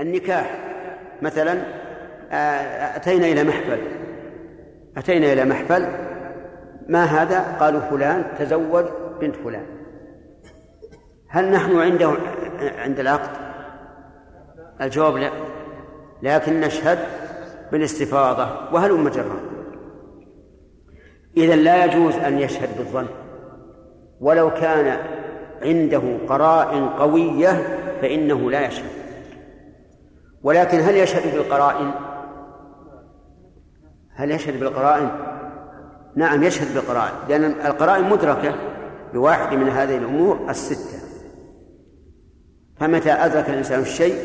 النكاح مثلا آه، أتينا إلى محفل. أتينا إلى محفل ما هذا؟ قالوا فلان تزوج بنت فلان. هل نحن عنده عند العقد؟ الجواب لا. لكن نشهد بالاستفاضة. وهل مجرى إذا لا يجوز أن يشهد بالظن. ولو كان عنده قرائن قوية فإنه لا يشهد. ولكن هل يشهد بالقرائن؟ هل يشهد بالقرائن؟ نعم يشهد بالقرائن لأن القرائن مدركة بواحد من هذه الأمور الستة. فمتى أدرك الإنسان الشيء؟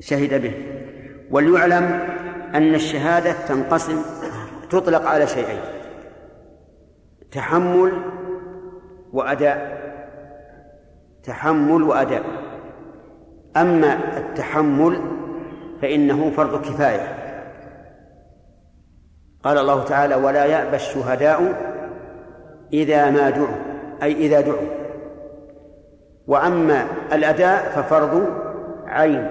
شهد به. وليعلم أن الشهادة تنقسم تطلق على شيئين تحمل وأداء. تحمل وأداء. أما التحمل فإنه فرض كفاية. قال الله تعالى ولا يأبى الشهداء إذا ما دعوا أي إذا دعوا. وأما الأداء ففرض عين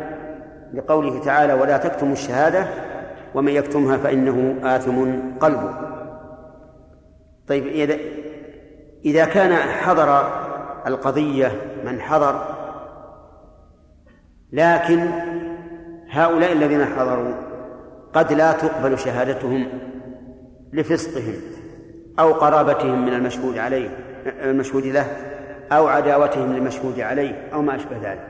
لقوله تعالى ولا تكتموا الشهادة ومن يكتمها فإنه آثم قلبه. طيب إذا إذا كان حضر القضية من حضر لكن هؤلاء الذين حضروا قد لا تقبل شهادتهم لفسقهم أو قرابتهم من المشهود عليه المشهود له أو عداوتهم للمشهود عليه أو ما أشبه ذلك.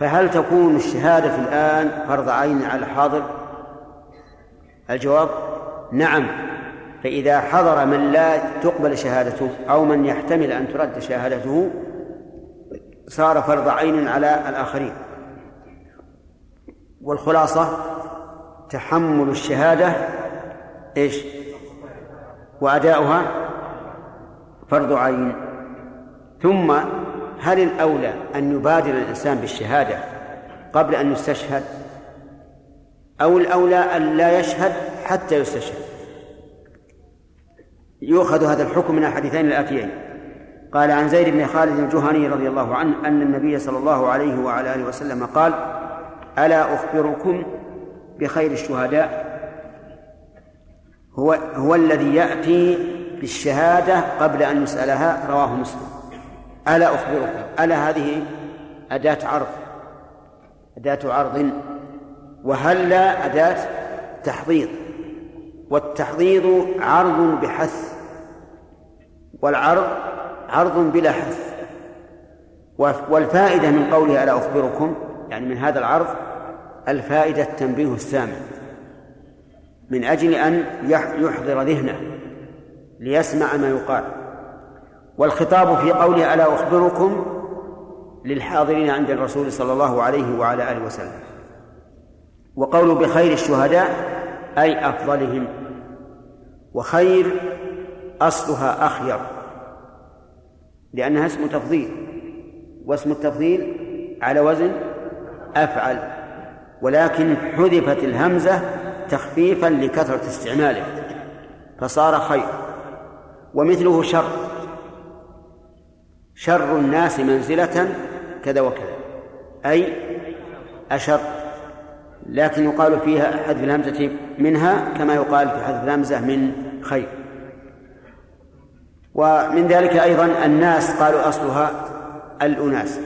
فهل تكون الشهادة الآن فرض عين على الحاضر؟ الجواب نعم. فإذا حضر من لا تقبل شهادته أو من يحتمل أن ترد شهادته صار فرض عين على الآخرين. والخلاصة تحمل الشهادة إيش؟ وأداؤها فرض عين. ثم هل الأولى أن يبادر الإنسان بالشهادة قبل أن يستشهد؟ أو الأولى أن لا يشهد حتى يستشهد؟ يؤخذ هذا الحكم من الحديثين الآتيين. قال عن زيد بن خالد الجهني رضي الله عنه أن النبي صلى الله عليه وعلى آله وسلم قال ألا أخبركم بخير الشهداء؟ هو هو الذي يأتي بالشهادة قبل أن يسألها رواه مسلم. ألا أخبركم؟ ألا هذه أداة عرض أداة عرض. وهلا أداة تحضيض والتحضيض عرض بحث والعرض عرض بلا حث. والفائدة من قوله ألا أخبركم؟ يعني من هذا العرض الفائدة التنبيه السامع من أجل أن يحضر ذهنه ليسمع ما يقال. والخطاب في قوله ألا أخبركم للحاضرين عند الرسول صلى الله عليه وعلى آله وسلم. وقوله بخير الشهداء أي أفضلهم. وخير أصلها أخير. لأنها اسم تفضيل. واسم التفضيل على وزن أفعل ولكن حذفت الهمزة تخفيفا لكثرة استعماله فصار خير. ومثله شر شر الناس منزلة كذا وكذا أي أشر لكن يقال فيها حذف الهمزة منها كما يقال في حذف الهمزة من خير. ومن ذلك أيضا الناس قالوا أصلها الأناس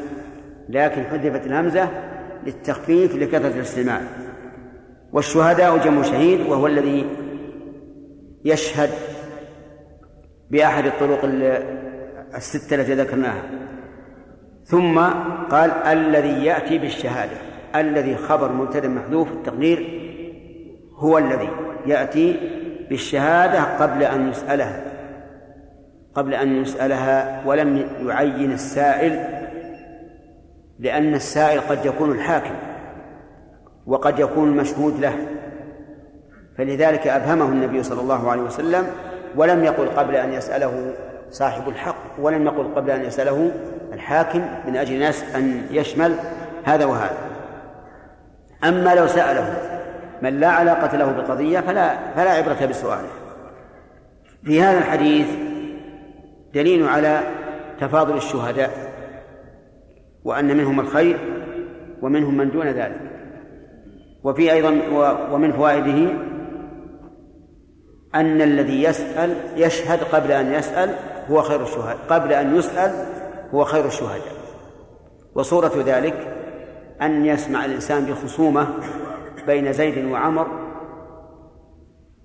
لكن حذفت الهمزة للتخفيف لكثرة الاستعمال والشهداء جمع شهيد وهو الذي يشهد بأحد الطرق الستة التي ذكرناها. ثم قال الذي يأتي بالشهادة الذي خبر مبتدا محذوف التقدير هو الذي يأتي بالشهادة قبل أن يسألها قبل أن يسألها ولم يعين السائل لأن السائل قد يكون الحاكم وقد يكون المشهود له. فلذلك أبهمه النبي صلى الله عليه وسلم ولم يقل قبل أن يسأله صاحب الحق ولم يقل قبل أن يسأله الحاكم من أجل ناس أن يشمل هذا وهذا. أما لو سأله من لا علاقة له بالقضية فلا فلا عبرة بسؤاله. في هذا الحديث دليل على تفاضل الشهداء. وأن منهم الخير ومنهم من دون ذلك. وفي أيضا ومن فوائده أن الذي يسأل يشهد قبل أن يسأل هو خير الشهداء قبل أن يسأل هو خير الشهداء. وصورة ذلك أن يسمع الإنسان بخصومة بين زيد وعمر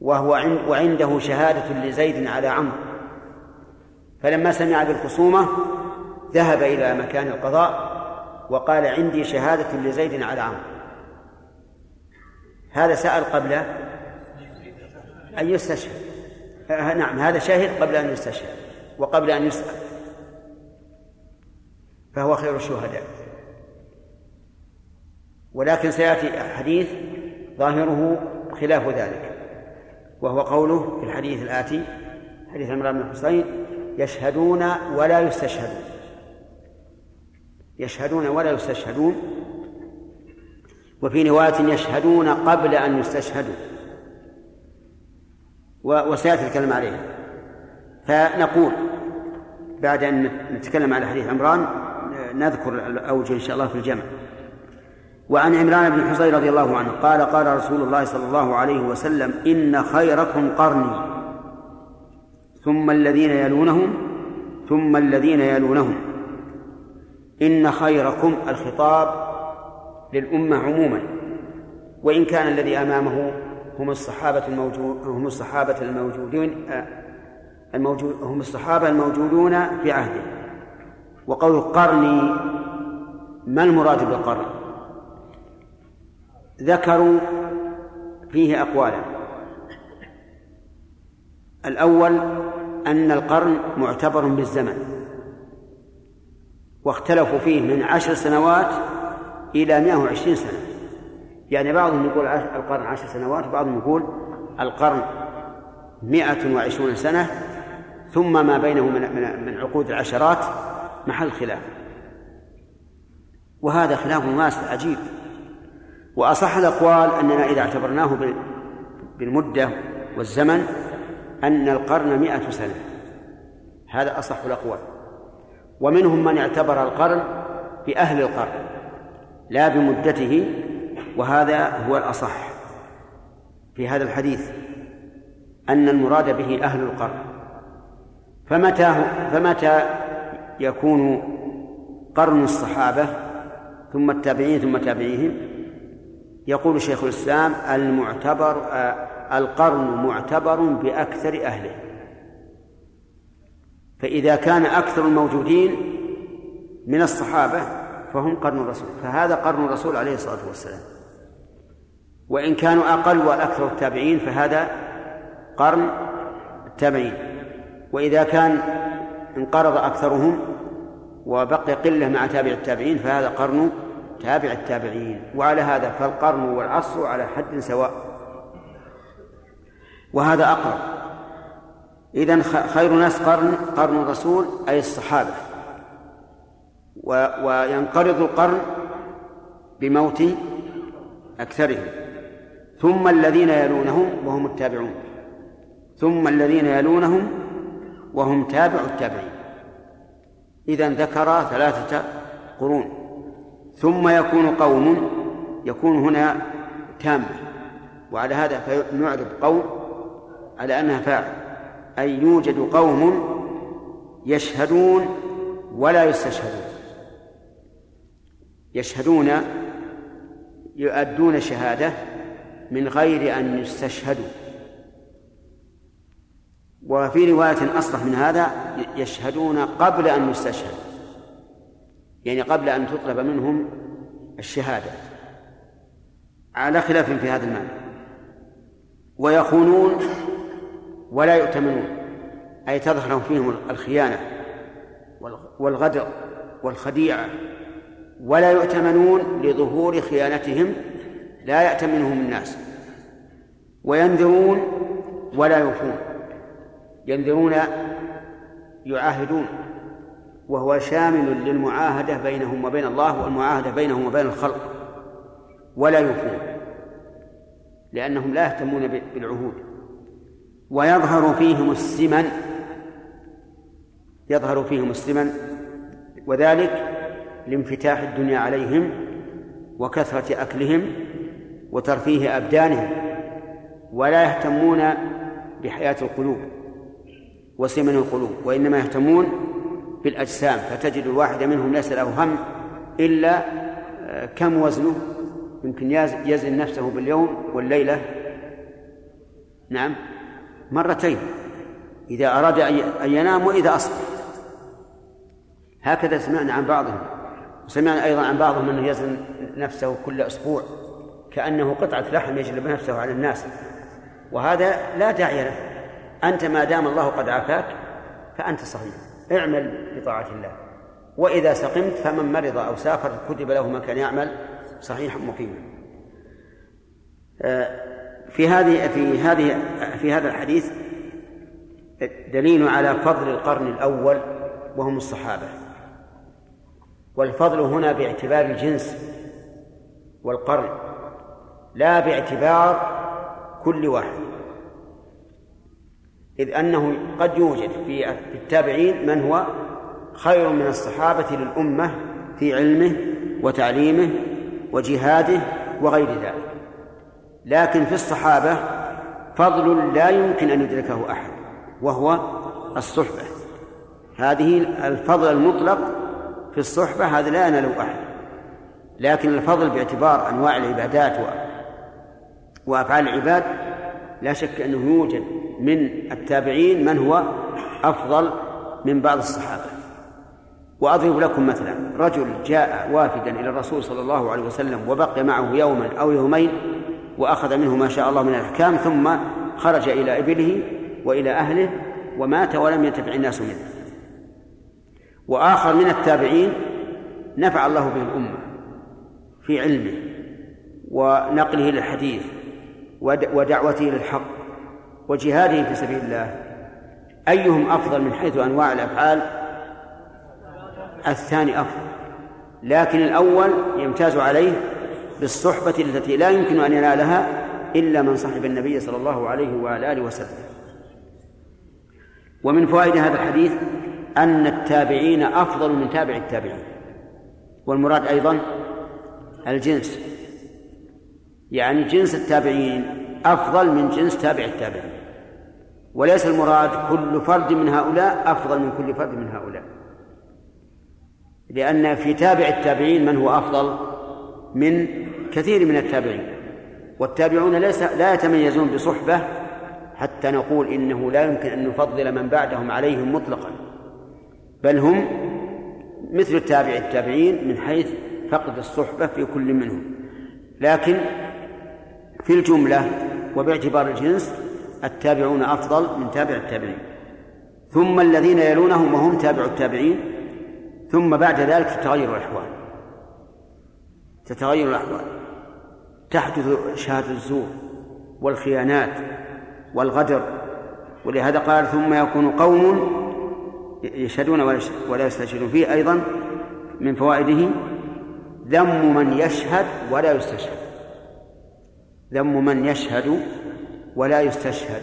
وهو وعنده شهادة لزيد على عمرو فلما سمع بالخصومة ذهب إلى مكان القضاء وقال عندي شهادة لزيد على عمرو. هذا سأل قبل أن يستشهد. آه، نعم هذا شاهد قبل أن يستشهد وقبل أن يسأل. فهو خير الشهداء. ولكن سيأتي حديث ظاهره خلاف ذلك وهو قوله في الحديث الآتي حديث عمران بن حسين يشهدون ولا يستشهدون. يشهدون ولا يستشهدون؟ وفي رواية يشهدون قبل أن يستشهدوا. وسيأتي الكلام عليه فنقول بعد أن نتكلم على حديث عمران نذكر الأوجه إن شاء الله في الجمع. وعن عمران بن حصين رضي الله عنه قال قال رسول الله صلى الله عليه وسلم إن خيركم قرني. ثم الذين يلونهم ثم الذين يلونهم. إن خيركم الخطاب للأمة عموما. وإن كان الذي أمامه هم الصحابة الموجود هم الصحابة الموجودين الموجود هم الصحابة الموجودون في عهده. وقول قرني ما المراد بالقرن؟ ذكروا فيه أقوالا. الأول أن القرن معتبر بالزمن. واختلفوا فيه من عشر سنوات إلى 120 سنة. يعني بعضهم يقول القرن عشر سنوات وبعضهم يقول القرن مئة وعشرون سنة. ثم ما بينه من من عقود العشرات محل خلاف. وهذا خلاف واسع عجيب. وأصح الأقوال أننا إذا اعتبرناه بالمدة والزمن أن القرن مئة سنة. هذا أصح الأقوال. ومنهم من اعتبر القرن بأهل القرن لا بمدته وهذا هو الأصح في هذا الحديث أن المراد به أهل القرن. فمتى فمتى يكون قرن الصحابة ثم التابعين ثم تابعيهم؟ يقول شيخ الإسلام المعتبر آه، القرن معتبر بأكثر أهله. فإذا كان أكثر الموجودين من الصحابة فهم قرن الرسول. فهذا قرن الرسول عليه الصلاة والسلام. وإن كانوا أقل وأكثر التابعين فهذا قرن التابعين. وإذا كان انقرض أكثرهم وبقي قلة مع تابع التابعين فهذا قرن تابع التابعين. وعلى هذا فالقرن والعصر على حد سواء. وهذا أقرب. إذن خير ناس قرن قرن الرسول أي الصحابة. و وينقرض القرن بموت أكثرهم. ثم الذين يلونهم وهم التابعون. ثم الذين يلونهم وهم تابع التابعين. إذا ذكر ثلاثة قرون. ثم يكون قوم يكون هنا تامة. وعلى هذا فنعرب قوم على أنها فاعل. أي يوجد قوم يشهدون ولا يستشهدون. يشهدون يؤدون شهادة من غير أن يستشهدوا. وفي رواية أصرح من هذا يشهدون قبل أن يستشهدوا يعني قبل أن تطلب منهم الشهادة. على خلاف في هذا المعنى. ويخونون ولا يؤتمنون أي تظهر فيهم الخيانة والغدر والخديعة ولا يؤتمنون لظهور خيانتهم لا يأتمنهم الناس. وينذرون ولا يوفون. ينذرون يعاهدون وهو شامل للمعاهدة بينهم وبين الله والمعاهدة بينهم وبين الخلق ولا يوفون لأنهم لا يهتمون بالعهود. ويظهر فيهم السمن يظهر فيهم السمن وذلك لانفتاح الدنيا عليهم وكثرة أكلهم وترفيه أبدانهم ولا يهتمون بحياة القلوب وسمن القلوب وإنما يهتمون بالأجسام فتجد الواحد منهم ليس له هم إلا آه، كم وزنه؟ يمكن يزن نفسه باليوم والليلة. نعم. مرتين إذا أراد أن ينام وإذا أصبح هكذا سمعنا عن بعضهم وسمعنا أيضا عن بعضهم أنه يزن نفسه كل أسبوع كأنه قطعة لحم يجلب نفسه على الناس. وهذا لا داعي له. أنت ما دام الله قد عافاك فأنت صحيح اعمل بطاعة الله. وإذا سقمت فمن مرض أو سافر كتب له ما كان يعمل صحيحا مقيما آه، في هذه في هذه في هذا الحديث دليل على فضل القرن الأول وهم الصحابة. والفضل هنا باعتبار الجنس والقرن لا باعتبار كل واحد. إذ أنه قد يوجد في التابعين من هو خير من الصحابة للأمة في علمه وتعليمه وجهاده وغير ذلك. لكن في الصحابة فضل لا يمكن أن يدركه أحد وهو الصحبة. هذه الفضل المطلق في الصحبة هذا لا يناله أحد. لكن الفضل باعتبار أنواع العبادات وأفعال العباد لا شك أنه يوجد من التابعين من هو أفضل من بعض الصحابة. وأضرب لكم مثلا رجل جاء وافدا إلى الرسول صلى الله عليه وسلم وبقي معه يوما أو يومين وأخذ منه ما شاء الله من الأحكام ثم خرج إلى إبله وإلى أهله ومات ولم ينتفع الناس منه. وآخر من التابعين نفع الله به الأمة في علمه ونقله للحديث ودعوته للحق وجهاده في سبيل الله. أيهم أفضل من حيث أنواع الأفعال؟ الثاني أفضل لكن الأول يمتاز عليه بالصحبة التي لا يمكن أن ينالها إلا من صحب النبي صلى الله عليه وعلى آله وسلم. ومن فوائد هذا الحديث أن التابعين أفضل من تابع التابعين. والمراد أيضا الجنس. يعني جنس التابعين أفضل من جنس تابع التابعين. وليس المراد كل فرد من هؤلاء أفضل من كل فرد من هؤلاء. لأن في تابع التابعين من هو أفضل؟ من كثير من التابعين. والتابعون ليس لا يتميزون بصحبة حتى نقول إنه لا يمكن أن نفضل من بعدهم عليهم مطلقا. بل هم مثل التابع التابعين من حيث فقد الصحبة في كل منهم. لكن في الجملة وباعتبار الجنس التابعون أفضل من تابع التابعين. ثم الذين يلونهم وهم تابع التابعين. ثم بعد ذلك تتغير الأحوال. تتغير الأحوال. تحدث شهادة الزور والخيانات والغدر ولهذا قال ثم يكون قوم يشهدون ولا يستشهدون. فيه أيضا من فوائده ذم من يشهد ولا يستشهد. ذم من يشهد ولا يستشهد.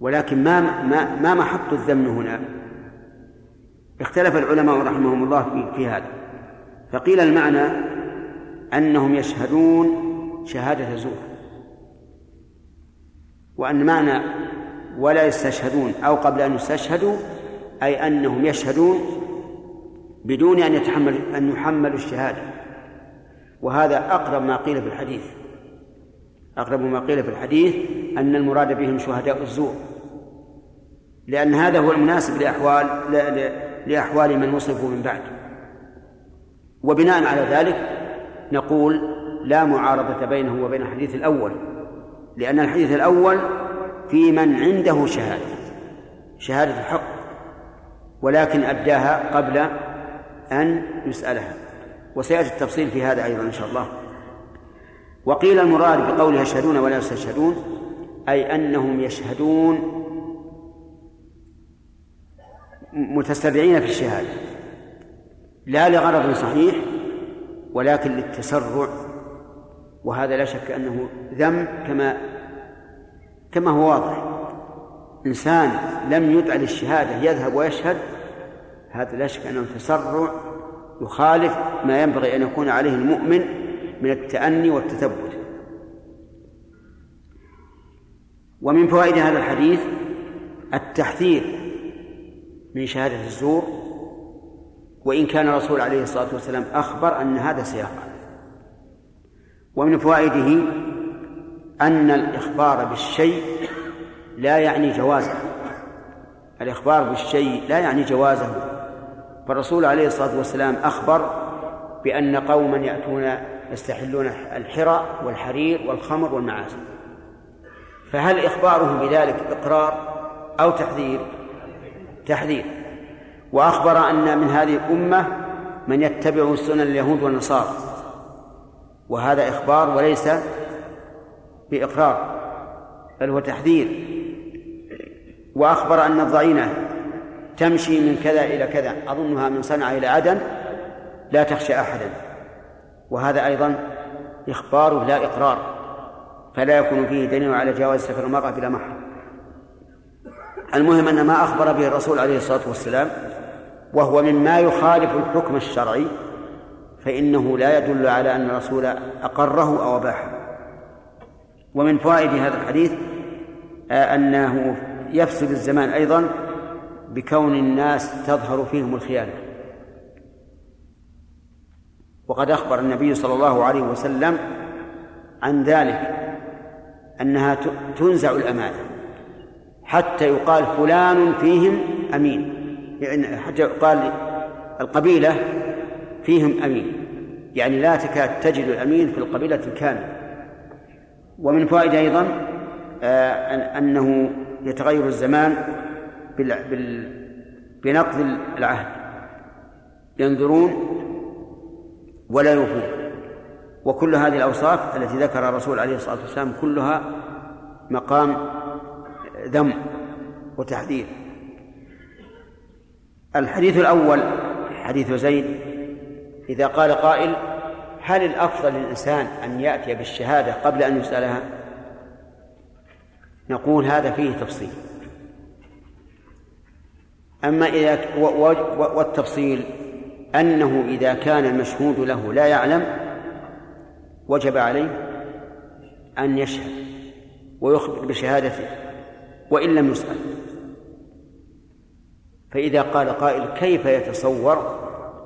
ولكن ما ما ما محط الذم هنا؟ اختلف العلماء رحمهم الله في, هذا. فقيل المعنى أنهم يشهدون شهادة زور وأن معنى ولا يستشهدون أو قبل أن يستشهدوا أي أنهم يشهدون بدون أن يتحمل أن يحملوا الشهادة. وهذا أقرب ما قيل في الحديث. أقرب ما قيل في الحديث أن المراد بهم شهداء الزور. لأن هذا هو المناسب لأحوال لأحوال من وصفوا من بعد. وبناء على ذلك نقول لا معارضة بينه وبين الحديث الأول لأن الحديث الأول في من عنده شهادة شهادة الحق ولكن أداها قبل أن يسألها وسيأتي التفصيل في هذا أيضا إن شاء الله. وقيل المراد بقوله يشهدون ولا يستشهدون أي أنهم يشهدون متسرعين في الشهادة. لا لغرض صحيح ولكن للتسرع. وهذا لا شك أنه ذم كما كما هو واضح. إنسان لم يدع للشهادة يذهب ويشهد هذا لا شك أنه تسرع يخالف ما ينبغي أن يكون عليه المؤمن من التأني والتثبت. ومن فوائد هذا الحديث التحذير من شهادة الزور. وإن كان الرسول عليه الصلاة والسلام أخبر أن هذا سيقع ومن فوائده أن الإخبار بالشيء لا يعني جوازه. الإخبار بالشيء لا يعني جوازه. فالرسول عليه الصلاة والسلام أخبر بأن قوما يأتون يستحلون الحرى والحرير والخمر والمعازف. فهل إخباره بذلك إقرار أو تحذير؟ تحذير. وأخبر أن من هذه الأمة من يتبع سنن اليهود والنصارى. وهذا إخبار وليس بإقرار بل هو تحذير. وأخبر أن الضعينة تمشي من كذا إلى كذا أظنها من صنعاء إلى عدن لا تخشى أحدا. وهذا أيضا إخبار لا إقرار فلا يكون فيه دليل على جواز سفر المرأة بلا محرم. المهم أن ما أخبر به الرسول عليه الصلاة والسلام وهو مما يخالف الحكم الشرعي فإنه لا يدل على أن الرسول أقره أو أباحه. ومن فوائد هذا الحديث آه، أنه يفسد الزمان أيضا بكون الناس تظهر فيهم الخيانة. وقد أخبر النبي صلى الله عليه وسلم عن ذلك أنها تنزع الأمانة حتى يقال فلان فيهم أمين. يعني حتى يقال القبيلة فيهم أمين. يعني لا تكاد تجد الأمين في القبيلة الكاملة. ومن فوائد أيضا آه، أنه يتغير الزمان بنقض العهد. ينظرون ولا يوفون. وكل هذه الأوصاف التي ذكرها الرسول عليه الصلاة والسلام كلها مقام ذم وتحذير. الحديث الأول حديث زيد إذا قال قائل هل الأفضل للإنسان أن يأتي بالشهادة قبل أن يسألها؟ نقول هذا فيه تفصيل. أما إذا والتفصيل أنه إذا كان المشهود له لا يعلم وجب عليه أن يشهد ويخبر بشهادته وإن لم يسأل. فإذا قال قائل كيف يتصور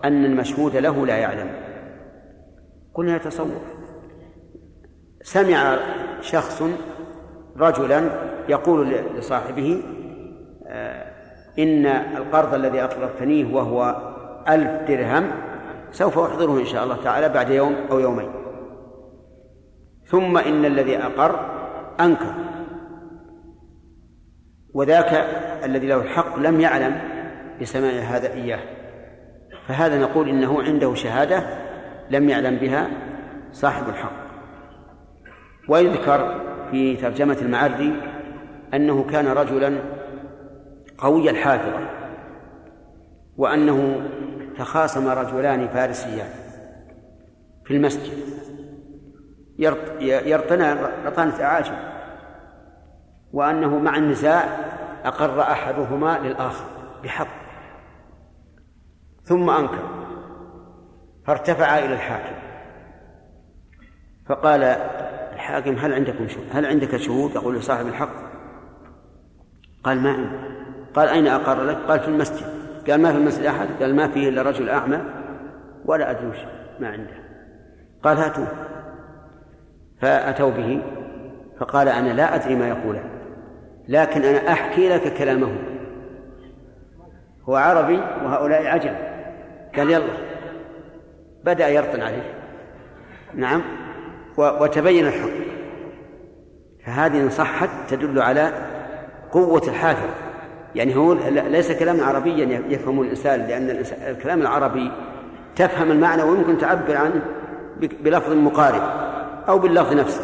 أن المشهود له لا يعلم؟ قلنا يتصور. سمع شخص رجلا يقول لصاحبه آه، إن القرض الذي أقرضتنيه وهو ألف درهم سوف أحضره إن شاء الله تعالى بعد يوم أو يومين. ثم إن الذي أقر أنكر. وذاك الذي له الحق لم يعلم بسماع هذا إياه. فهذا نقول إنه عنده شهادة لم يعلم بها صاحب الحق. ويذكر في ترجمة المعري أنه كان رجلا قوي الحافظة وأنه تخاصم رجلان فارسيان في المسجد. يرطنا رطانة أعاجم وأنه مع النزاع أقر أحدهما للآخر بحق. ثم أنكر فارتفع إلى الحاكم. فقال الحاكم هل عندكم شهود هل عندك شهود؟ يقول لصاحب الحق. قال ما عندي. قال أين أقر لك؟ قال في المسجد. قال ما في المسجد أحد؟ قال ما فيه إلا رجل أعمى. ولا أدري ما عنده. قال هاتوه. فأتوا به. فقال أنا لا أدري ما يقوله لكن أنا أحكي لك كلامه. هو عربي وهؤلاء عجم. قال يلا. بدأ يرطن عليه. نعم. وتبين الحق فهذه إن صحت تدل على قوة الحافظ. يعني هو ليس كلاما عربيا يفهم الإنسان لأن الكلام العربي تفهم المعنى ويمكن تعبر عنه بلفظ مقارب أو باللفظ نفسه.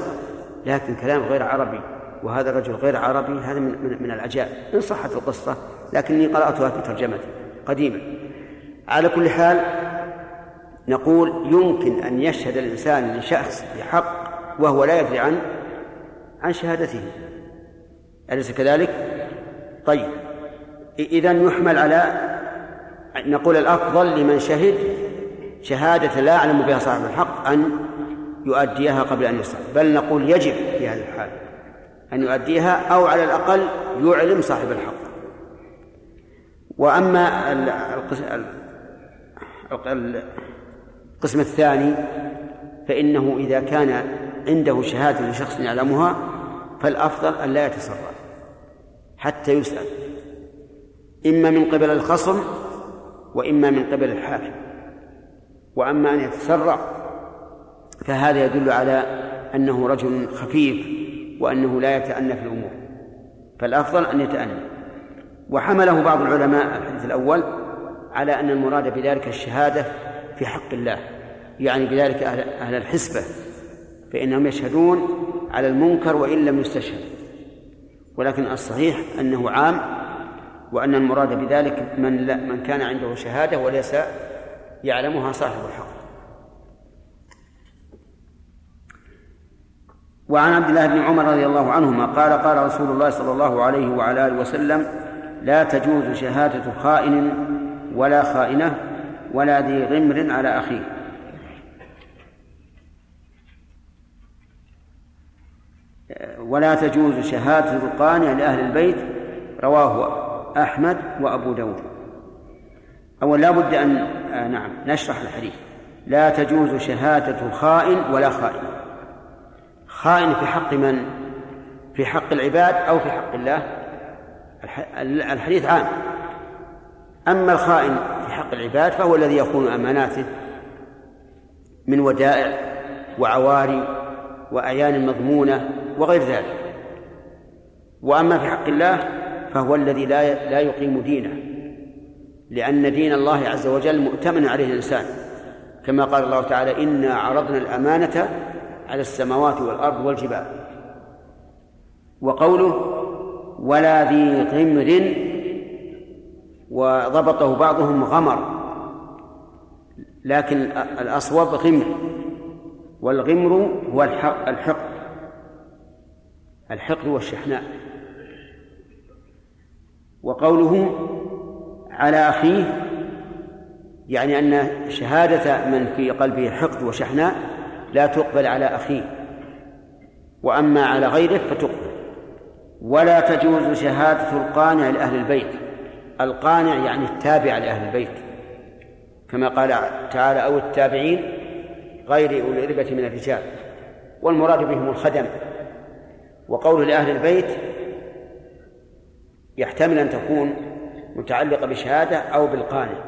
لكن كلام غير عربي وهذا الرجل غير عربي هذا من, من العجائب. إن صحت القصة لكني قرأتها في ترجمتي قديما. على كل حال نقول يمكن أن يشهد الإنسان لشخص بحق وهو لا يدري عن عن شهادته. أليس كذلك؟ طيب. إذا يحمل على نقول الأفضل لمن شهد شهادة لا يعلم بها صاحب الحق أن يؤديها قبل أن يصل بل نقول يجب في هذه الحال أن يؤديها أو على الأقل يعلم صاحب الحق. وأما القسم الثاني فإنه إذا كان عنده شهادة لشخص يعلمها فالأفضل أن لا يتسرع حتى يسأل. إما من قبل الخصم وإما من قبل الحاكم. وأما أن يتسرع فهذا يدل على أنه رجل خفيف وأنه لا يتأنى في الأمور. فالأفضل أن يتأنى وحمله بعض العلماء الحديث الأول على أن المراد بذلك الشهادة في حق الله يعني بذلك أهل, أهل الحسبة فإنهم يشهدون على المنكر وإن لم يستشهد. ولكن الصحيح أنه عام وأن المراد بذلك من لا من كان عنده شهادة وليس يعلمها صاحب الحق. وعن عبد الله بن عمر رضي الله عنهما قال قال رسول الله صلى الله عليه وعلى آله وسلم لا تجوز شهادة خائن ولا خائنة ولا ذي غمر على أخيه. ولا تجوز شهادة القانع لأهل البيت رواه أحمد وأبو داود. أولا لا بد أن آه نعم نشرح الحديث. لا تجوز شهادة خائن ولا خائن. خائن في حق من؟ في حق العباد أو في حق الله؟ الحديث عام. أما الخائن في حق العباد فهو الذي يخون أماناته من ودائع وعواري وأعيان مضمونة وغير ذلك. وأما في حق الله فهو الذي لا لا يقيم دينه لأن دين الله عز وجل مؤتمن عليه الإنسان. كما قال الله تعالى إنا عرضنا الأمانة على السماوات والأرض والجبال. وقوله ولا ذي غمر وضبطه بعضهم غمر. لكن الأصوب غمر. والغمر هو الحق الحق الحقد والشحناء. وقوله على أخيه يعني أن شهادة من في قلبه حقد وشحناء لا تقبل على أخيه. وأما على غيره فتقبل. ولا تجوز شهادة القانع لأهل البيت. القانع يعني التابع لأهل البيت كما قال تعالى أو التابعين غير أولي الإربة من الرجال والمراد بهم الخدم. وقول لأهل البيت يحتمل أن تكون متعلقة بشهادة أو بالقانع.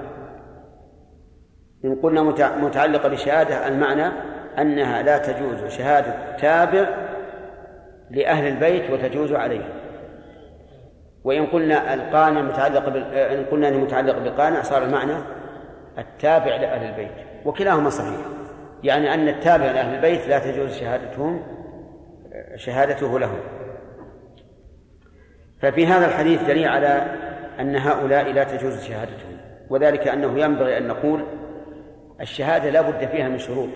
إن قلنا متعلقة بشهادة المعنى أنها لا تجوز شهادة تابع لأهل البيت وتجوز عليه. وإن قلنا القانع متعلق بال... إن قلنا أنه متعلق بالقانع صار المعنى التابع لأهل البيت وكلاهما صحيح. يعني أن التابع لأهل البيت لا تجوز شهادتهم شهادته لهم. ففي هذا الحديث دليل على أن هؤلاء لا تجوز شهادتهم وذلك أنه ينبغي أن نقول الشهادة لا بد فيها من شروط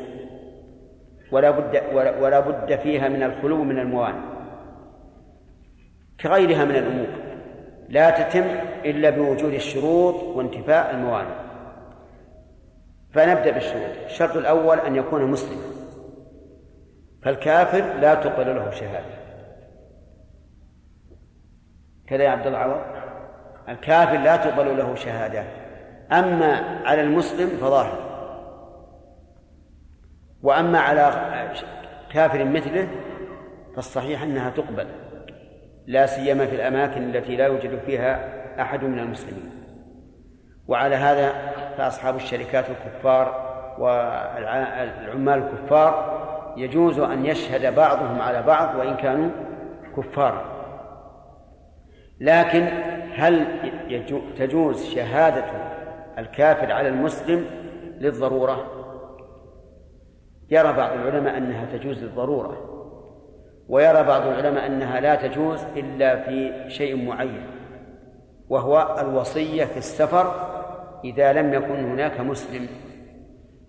ولا بد ولا بد فيها من الخلو من الموانع كغيرها من الأمور. لا تتم إلا بوجود الشروط وانتفاء الموانع. فنبدأ بالشروط. الشرط الأول أن يكون مسلما. فالكافر لا تقبل له شهادة. كذا يا عبد الله عوض الكافر لا تقبل له شهادة. أما على المسلم فظاهر. وأما على كافر مثله فالصحيح أنها تقبل. لا سيما في الأماكن التي لا يوجد فيها أحد من المسلمين. وعلى هذا فأصحاب الشركات الكفار والعمال الكفار يجوز أن يشهد بعضهم على بعض وإن كانوا كفارا لكن هل تجوز شهادة الكافر على المسلم للضرورة؟ يرى بعض العلماء أنها تجوز للضرورة. ويرى بعض العلماء أنها لا تجوز إلا في شيء معين وهو الوصية في السفر إذا لم يكن هناك مسلم.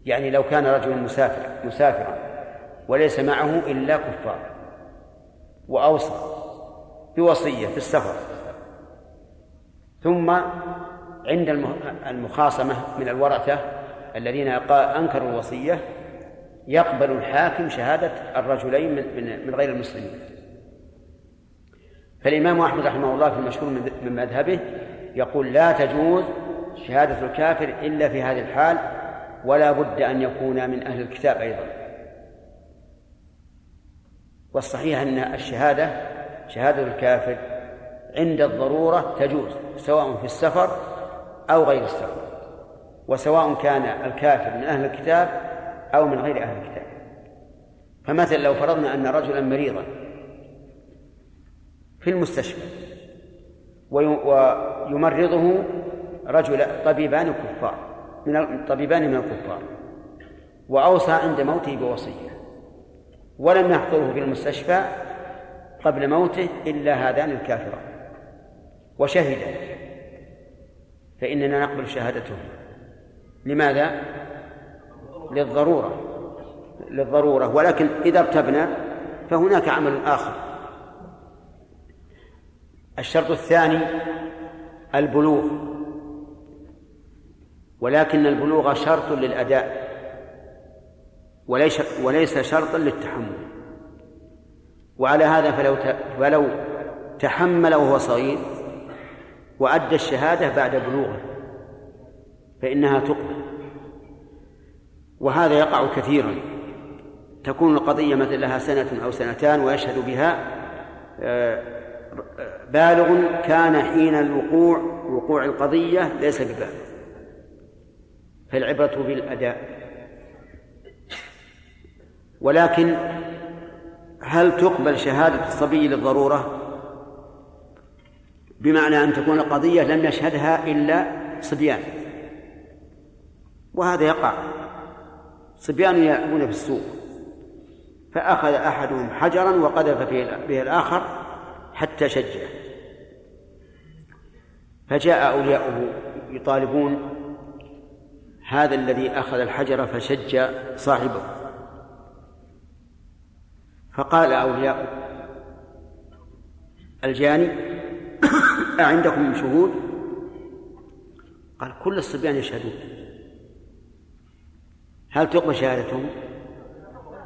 يعني لو كان رجل مسافر مسافرا وليس معه إلا كفار. وأوصى بوصية في السفر. ثم عند المخاصمة من الورثة الذين أنكروا الوصية يقبل الحاكم شهادة الرجلين من من غير المسلمين. فالإمام أحمد رحمه الله في المشهور من مذهبه يقول لا تجوز شهادة الكافر إلا في هذه الحال ولا بد أن يكون من أهل الكتاب أيضا. والصحيح أن الشهادة شهادة الكافر عند الضرورة تجوز سواء في السفر أو غير السفر. وسواء كان الكافر من أهل الكتاب أو من غير أهل الكتاب فمثلا لو فرضنا أن رجلا مريضا في المستشفى ويمرضه رجل طبيبان كفار من طبيبان من الكفار وأوصى عند موته بوصية ولم يحضره في المستشفى قبل موته إلا هذان الكافران وشهدا فإننا نقبل شهادتهم لماذا؟ للضرورة للضرورة. ولكن إذا ارتبنا فهناك عمل آخر. الشرط الثاني البلوغ. ولكن البلوغ شرط للأداء وليس وليس شرطا للتحمل. وعلى هذا فلو فلو تحمل وهو صغير وأدى الشهادة بعد بلوغه فإنها تقبل. وهذا يقع كثيرا. تكون القضية مثل لها سنة أو سنتان ويشهد بها آه، بالغ كان حين الوقوع وقوع القضية ليس ببالغ. فالعبرة بالأداء. ولكن هل تقبل شهادة الصبي للضرورة؟ بمعنى أن تكون القضية لم يشهدها إلا صبيان. وهذا يقع. صبيان يلعبون في السوق فأخذ أحدهم حجرا وقذف به الآخر حتى شجه فجاء أولياؤه يطالبون هذا الذي أخذ الحجر فشج صاحبه. فقال أولياء الجاني أعندكم شهود؟ قال كل الصبيان يشهدون. هل تقبل شهادتهم؟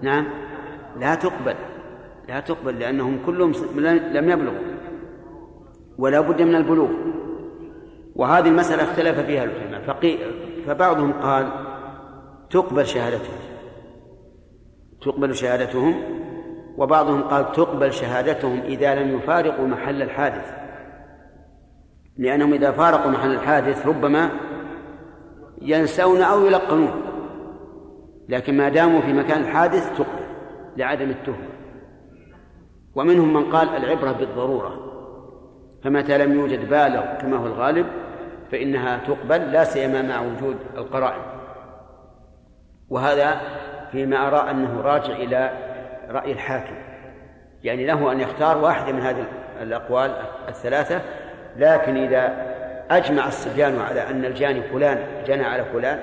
نعم. لا تقبل. لا تقبل لأنهم كلهم لم يبلغوا. ولا بد من البلوغ. وهذه المسألة اختلف فيها العلماء فبعضهم قال تقبل شهادتهم. تقبل شهادتهم. وبعضهم قال تقبل شهادتهم إذا لم يفارقوا محل الحادث. لأنهم إذا فارقوا محل الحادث ربما ينسون أو يلقنون. لكن ما داموا في مكان الحادث تقبل لعدم التهمة. ومنهم من قال العبرة بالضرورة. فمتى لم يوجد بالغ كما هو الغالب فإنها تقبل لا سيما مع وجود القرائن. وهذا فيما أرى أنه راجع إلى رأي الحاكم. يعني له أن يختار واحدة من هذه الأقوال الثلاثة لكن إذا أجمع الصبيان على أن الجاني فلان جنى على فلان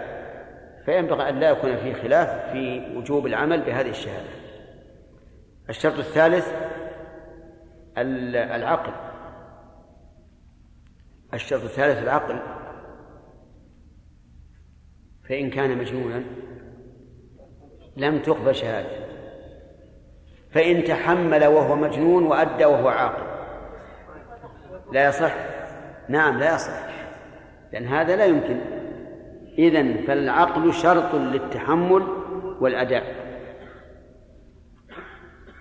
فينبغي أن لا يكون فيه خلاف في وجوب العمل بهذه الشهادة. الشرط الثالث العقل. الشرط الثالث العقل. فإن كان مجنونا لم تقبل شهادته. فإن تحمل وهو مجنون وأدى وهو عاقل. لا يصح؟ نعم لا يصح. لأن هذا لا يمكن إذن فالعقل شرط للتحمل والأداء.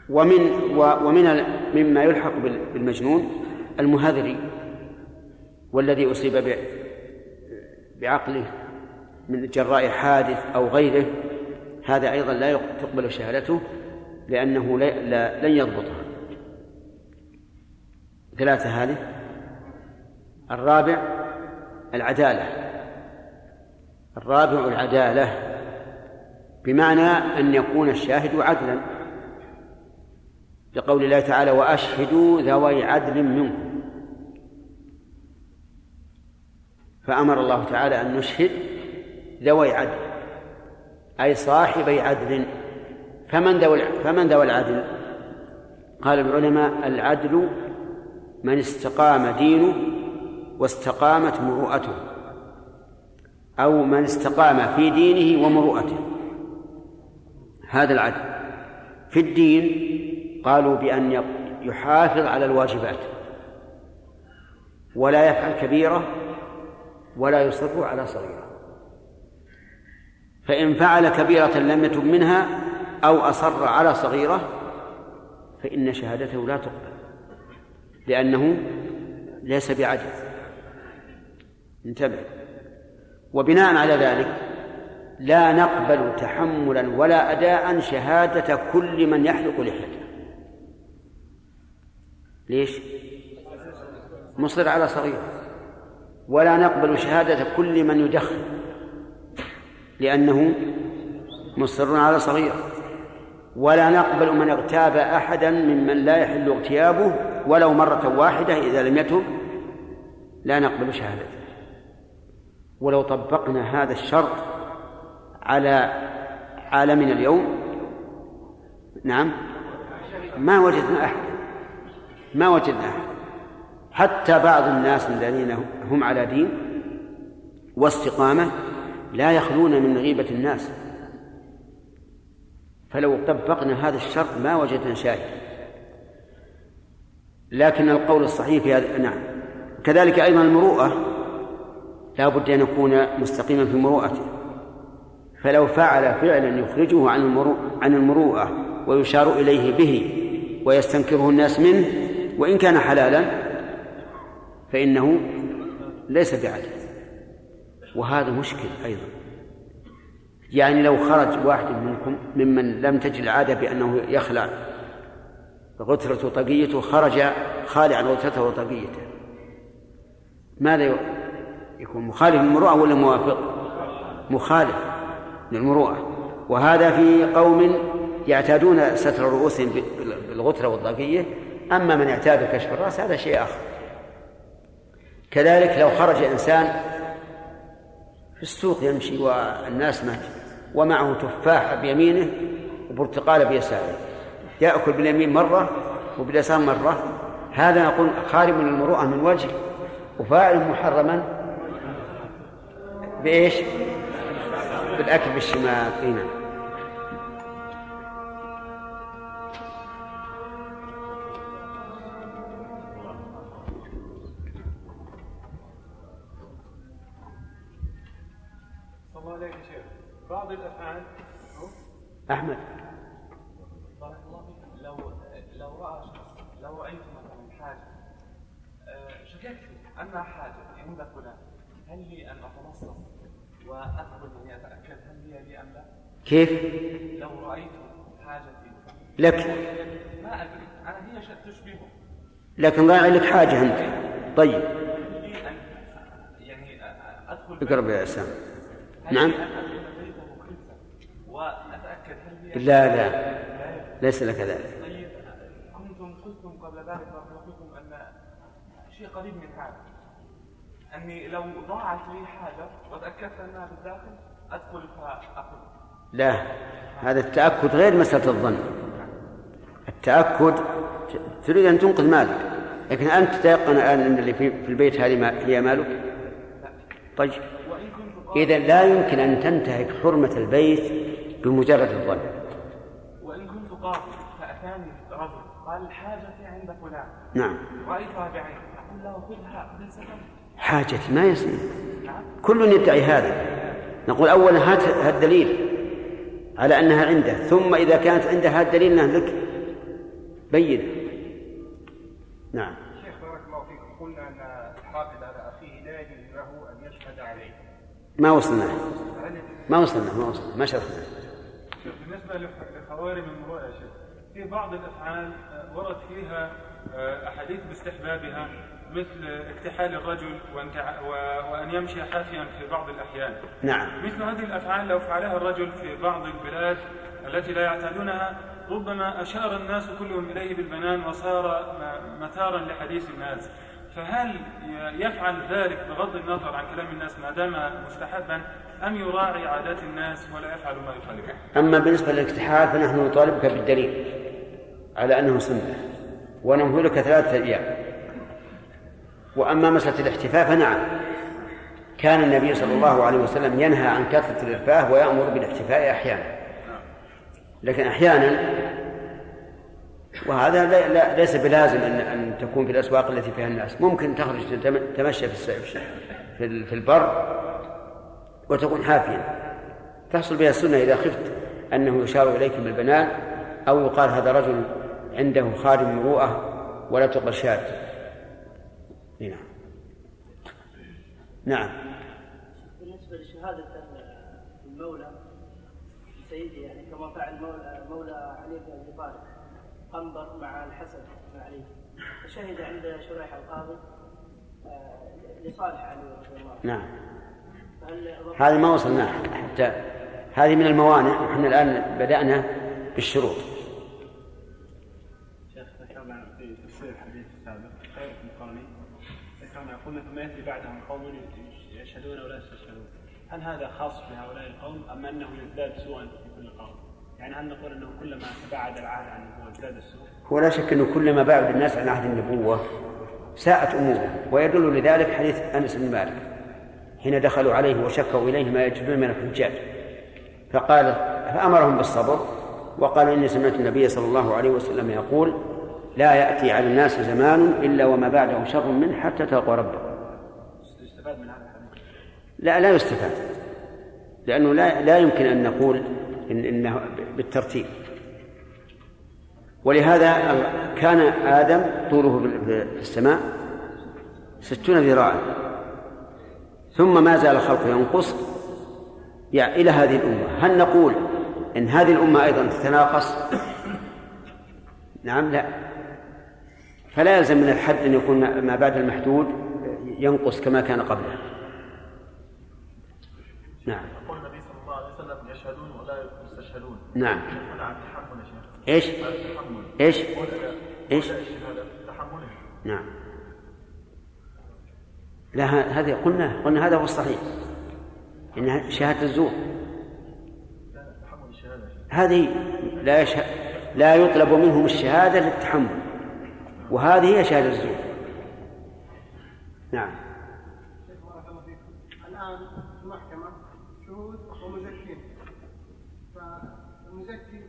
ومن ومن مما يلحق بالمجنون المهذري والذي أصيب بعقله من جراء حادث أو غيره هذا أيضا لا تقبل شهادته لأنه لا لن يضبطها. ثلاثة هذه. الرابع العدالة. الرابع العدالة بمعنى أن يكون الشاهد عدلا. لقول الله تعالى وأشهدوا ذوي عدل منكم. فأمر الله تعالى أن نشهد ذوي عدل أي صاحبي عدل. فمن ذوي فمن ذوي العدل؟ قال العلماء العدل من استقام دينه واستقامت مروءته. أو من استقام في دينه ومروءته. هذا العدل. في الدين قالوا بأن يحافظ على الواجبات. ولا يفعل كبيرة ولا يصر على صغيرة. فإن فعل كبيرة لم يتب منها أو أصر على صغيرة فإن شهادته لا تقبل. لأنه ليس بعدل. انتبه. وبناء على ذلك لا نقبل تحملا ولا أداء شهادة كل من يحلق لحيته. ليش؟ مصر على صغير. ولا نقبل شهادة كل من يدخن. لأنه مصر على صغير. ولا نقبل من اغتاب أحدا ممن لا يحل اغتيابه ولو مرة واحدة إذا لم يتب. لا نقبل شهادته. ولو طبقنا هذا الشرط على عالمنا اليوم نعم ما وجدنا أحد ما وجدنا أحد. حتى بعض الناس الذين هم على دين واستقامة لا يخلون من غيبة الناس. فلو طبقنا هذا الشرط ما وجدنا شاهد. لكن القول الصحيح في هذا نعم. كذلك أيضا المروءة لا بد أن يكون مستقيما في مروءته. فلو فعل فعلا يخرجه عن المروءة عن المروءة ويشار إليه به ويستنكره الناس منه وإن كان حلالا فإنه ليس بعدل. وهذا مشكل أيضا. يعني لو خرج واحد منكم ممن لم تجد العادة بأنه يخلع غترة طقيته خرج خالعا غترته وطقيته ماذا يكون مخالف للمروءة ولا موافق؟ مخالف للمروءة. وهذا في قوم يعتادون ستر رؤوسهم بالغترة والطاقية أما من اعتاد كشف الرأس هذا شيء آخر. كذلك لو خرج إنسان في السوق يمشي والناس ماشي ومعه تفاح بيمينه وبرتقال بيساره. يأكل باليمين مرة وباليسار مرة. هذا نقول خارج من المروءة من وجه وفاعل محرما بإيش؟ بالأكل بالشمال أي نعم. الله بعض الأفعال. أحمد. لو لو رأى شخص لو رأيت مثلا حاجة آه، شككت ان حاجة عند فلان هل لي أن أتنصص؟ اتاكد هل هي لي أم لا؟ كيف؟ لو رأيت حاجتي لك. ما أدري. أنا هي تشبهه. لكن ضايع لك حاجة أنت. طيب. يعني اقرب يا اسامه نعم. لا لا. ليس لك ذلك. طيب. كنتم قلتم قبل ذلك فيكم أن شيء قريب من هذا. أني لو ضاعت لي حاجة وتأكدت أنها بالداخل أدخل فأخذ لا هذا التأكد غير مسألة الظن. التأكد تريد أن تنقذ مالك لكن أنت تتيقن الآن أن اللي في البيت هذه هي مالك؟ طيب. إذا لا يمكن أن تنتهك حرمة البيت بمجرد الظن. وإن كنت قاضي فأتاني رجل قال حاجتي عند فلان نعم. رأيتها بعيني. أقول له خذها بالسبب حاجتي ما نعم. كل يدعي هذا. نقول أولا هات الدليل على أنها عنده ثم إذا كانت عنده هذا الدليل أنها لك. بين. نعم. شيخ بارك الله فيكم. قلنا أن الحافظ على أخيه لا يجوز له أن يشهد عليه. ما وصلنا. ما وصلنا ما وصلنا ما شرحنا. بالنسبة لخوارم المروءه يا شيخ في بعض الأفعال آه، ورد فيها آه، أحاديث باستحبابها. مثل اكتحال الرجل وأن يمشي حافيا في بعض الأحيان. نعم. مثل هذه الأفعال لو فعلها الرجل في بعض البلاد التي لا يعتادونها ربما أشار الناس كلهم إليه بالبنان وصار مثارا لحديث الناس. فهل يفعل ذلك بغض النظر عن كلام الناس ما دام مستحبا أم يراعي عادات الناس ولا يفعل ما يخالفه؟ أما بالنسبة للاكتحال فنحن نطالبك بالدليل على أنه سنة ونمهلك ثلاثة أيام. وأما مسألة الاحتفاء فنعم. كان النبي صلى الله عليه وسلم ينهى عن كثرة الإرفاه ويأمر بالاحتفاء أحيانا. لكن أحيانا وهذا ليس بلازم أن أن تكون في الأسواق التي فيها الناس. ممكن تخرج تمشى في في البر وتكون حافيا تحصل بها السنة إذا خفت أنه يشار إليك بالبنان أو يقال هذا رجل عنده خادم مروءة ولا تقبل شهادته. نعم. نعم. بالنسبة لشهادة المولى سيدي يعني كما فعل مولى مولى علي بن أبي طالب قنبر مع الحسن بن علي. فشهد عند شريح القاضي آه، لصالح علي رضي الله نعم. هذه ما وصلنا حتى هذه من الموانع. نحن الآن بدأنا بالشروط. قلنا ثم يأتي بعدهم قوم يشهدون ولا يستشهدون هل هذا خاص بهؤلاء القوم أم أنه يزداد سوءا في كل قوم؟ يعني هل نقول أنه كلما تباعد العهد عن النبوة ازداد السوء؟ هو لا شك أنه كلما بعد الناس عن عهد النبوة ساءت أموره ويدل لذلك حديث أنس بن مالك حين دخلوا عليه وشكوا إليه ما يجدون من الحجاج فقال فأمرهم بالصبر وقال إني سمعت النبي صلى الله عليه وسلم يقول لا يأتي على الناس زمان إلا وما بعده شر منه حتى تلقوا ربكم يستفاد من هذا لا لا يستفاد. لأنه لا لا يمكن أن نقول إن إنه بالترتيب. ولهذا كان آدم طوله في السماء ستون ذراعا. ثم ما زال الخلق ينقص يعني إلى هذه الأمة. هل نقول إن هذه الأمة أيضا تتناقص؟ نعم لا. فلا يلزم من الحد أن يكون ما بعد المحدود ينقص كما كان قبله. نعم. يقول النبي صلى الله عليه وسلم يشهدون ولا يستشهدون. نعم. شيخ. إيش؟ إيش؟ إيش؟ نعم. لا هذه قلنا قلنا هذا هو الصحيح. إنها شهادة الزور. هذه لا يشهد لا يطلب منهم الشهادة للتحمل. وهذه هي شهادة الزور. نعم. الآن في المحكمة شهود ومزكين. فالمزكي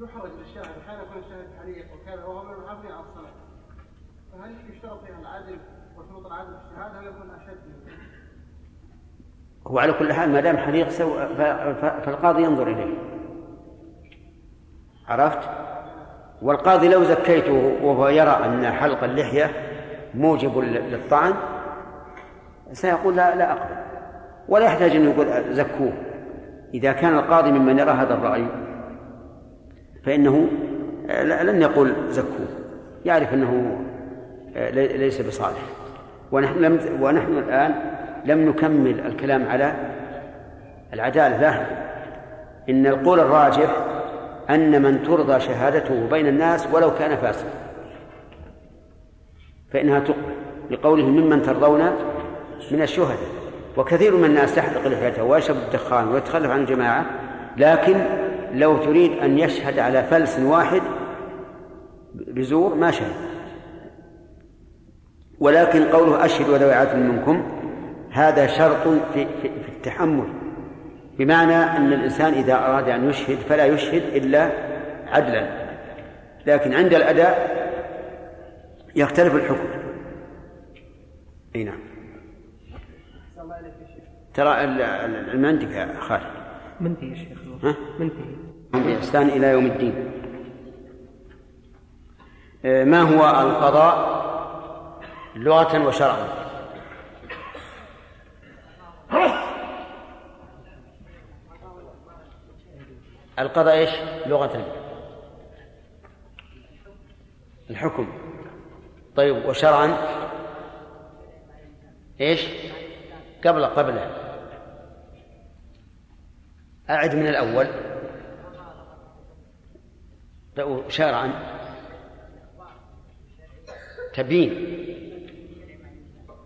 يحرج للشاهد أحيانا يكون الشاهد حريق وكذا وهو من المحافظين على الصلاة. فهل يشترط فيها العدل وشروط العدل في الشهادة هل يكون أشد هو على كل حال ما دام حريق سو... فالقاضي ينظر إليه. عرفت؟ والقاضي لو زكيته وهو يرى أن حلق اللحية موجب للطعن سيقول لا لا أقبل. ولا يحتاج أن يقول زكوه. إذا كان القاضي ممن يرى هذا الرأي فإنه لن يقول زكوه. يعرف أنه ليس بصالح. ونحن لم ونحن الآن لم نكمل الكلام على العدالة. لاحظ إن القول الراجح أن من ترضى شهادته بين الناس ولو كان فاسقا. فإنها تقبل لقوله ممن ترضون من الشهداء. وكثير من الناس تحلق لحيته ويشرب الدخان ويتخلف عن الجماعة لكن لو تريد أن يشهد على فلس واحد بزور ما شهد. ولكن قوله أشهد وذوي عدل منكم هذا شرط في, في, في التحمل. بمعنى أن الإنسان إذا أراد أن يشهد فلا يشهد إلا عدلا. لكن عند الأداء يختلف الحكم. أي نعم. ترى العلم عندك يا خالد؟ منتهي يا شيخ؟ ها؟ منتهي بإحسان إلى يوم الدين. آه، ما هو القضاء لغة وشرعا؟ القضاء إيش؟ لغة. الحكم. طيب وشرعا؟ إيش؟ قبل قبل. أعد من الأول. شرعا. تبين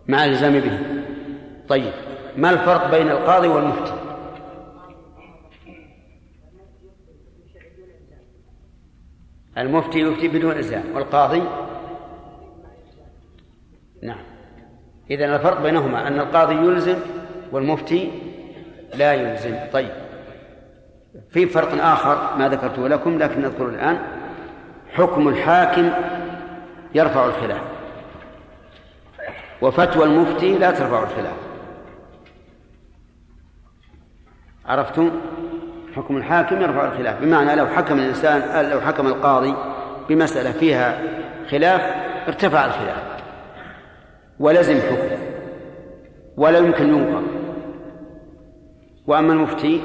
مع الإلزام به. طيب ما الفرق بين القاضي والمفتي؟ المفتي يفتي بدون إلزام والقاضي؟ نعم. إذا الفرق بينهما أن القاضي يلزم والمفتي لا يلزم. طيب. في فرق آخر ما ذكرته لكم لكن نذكره الآن. حكم الحاكم يرفع الخلاف. وفتوى المفتي لا ترفع الخلاف. عرفتم؟ حكم الحاكم يرفع الخلاف. بمعنى لو حكم الإنسان لو حكم القاضي بمسألة فيها خلاف ارتفع الخلاف. ولزم حكمه ولا يمكن ينقض. وأما المفتي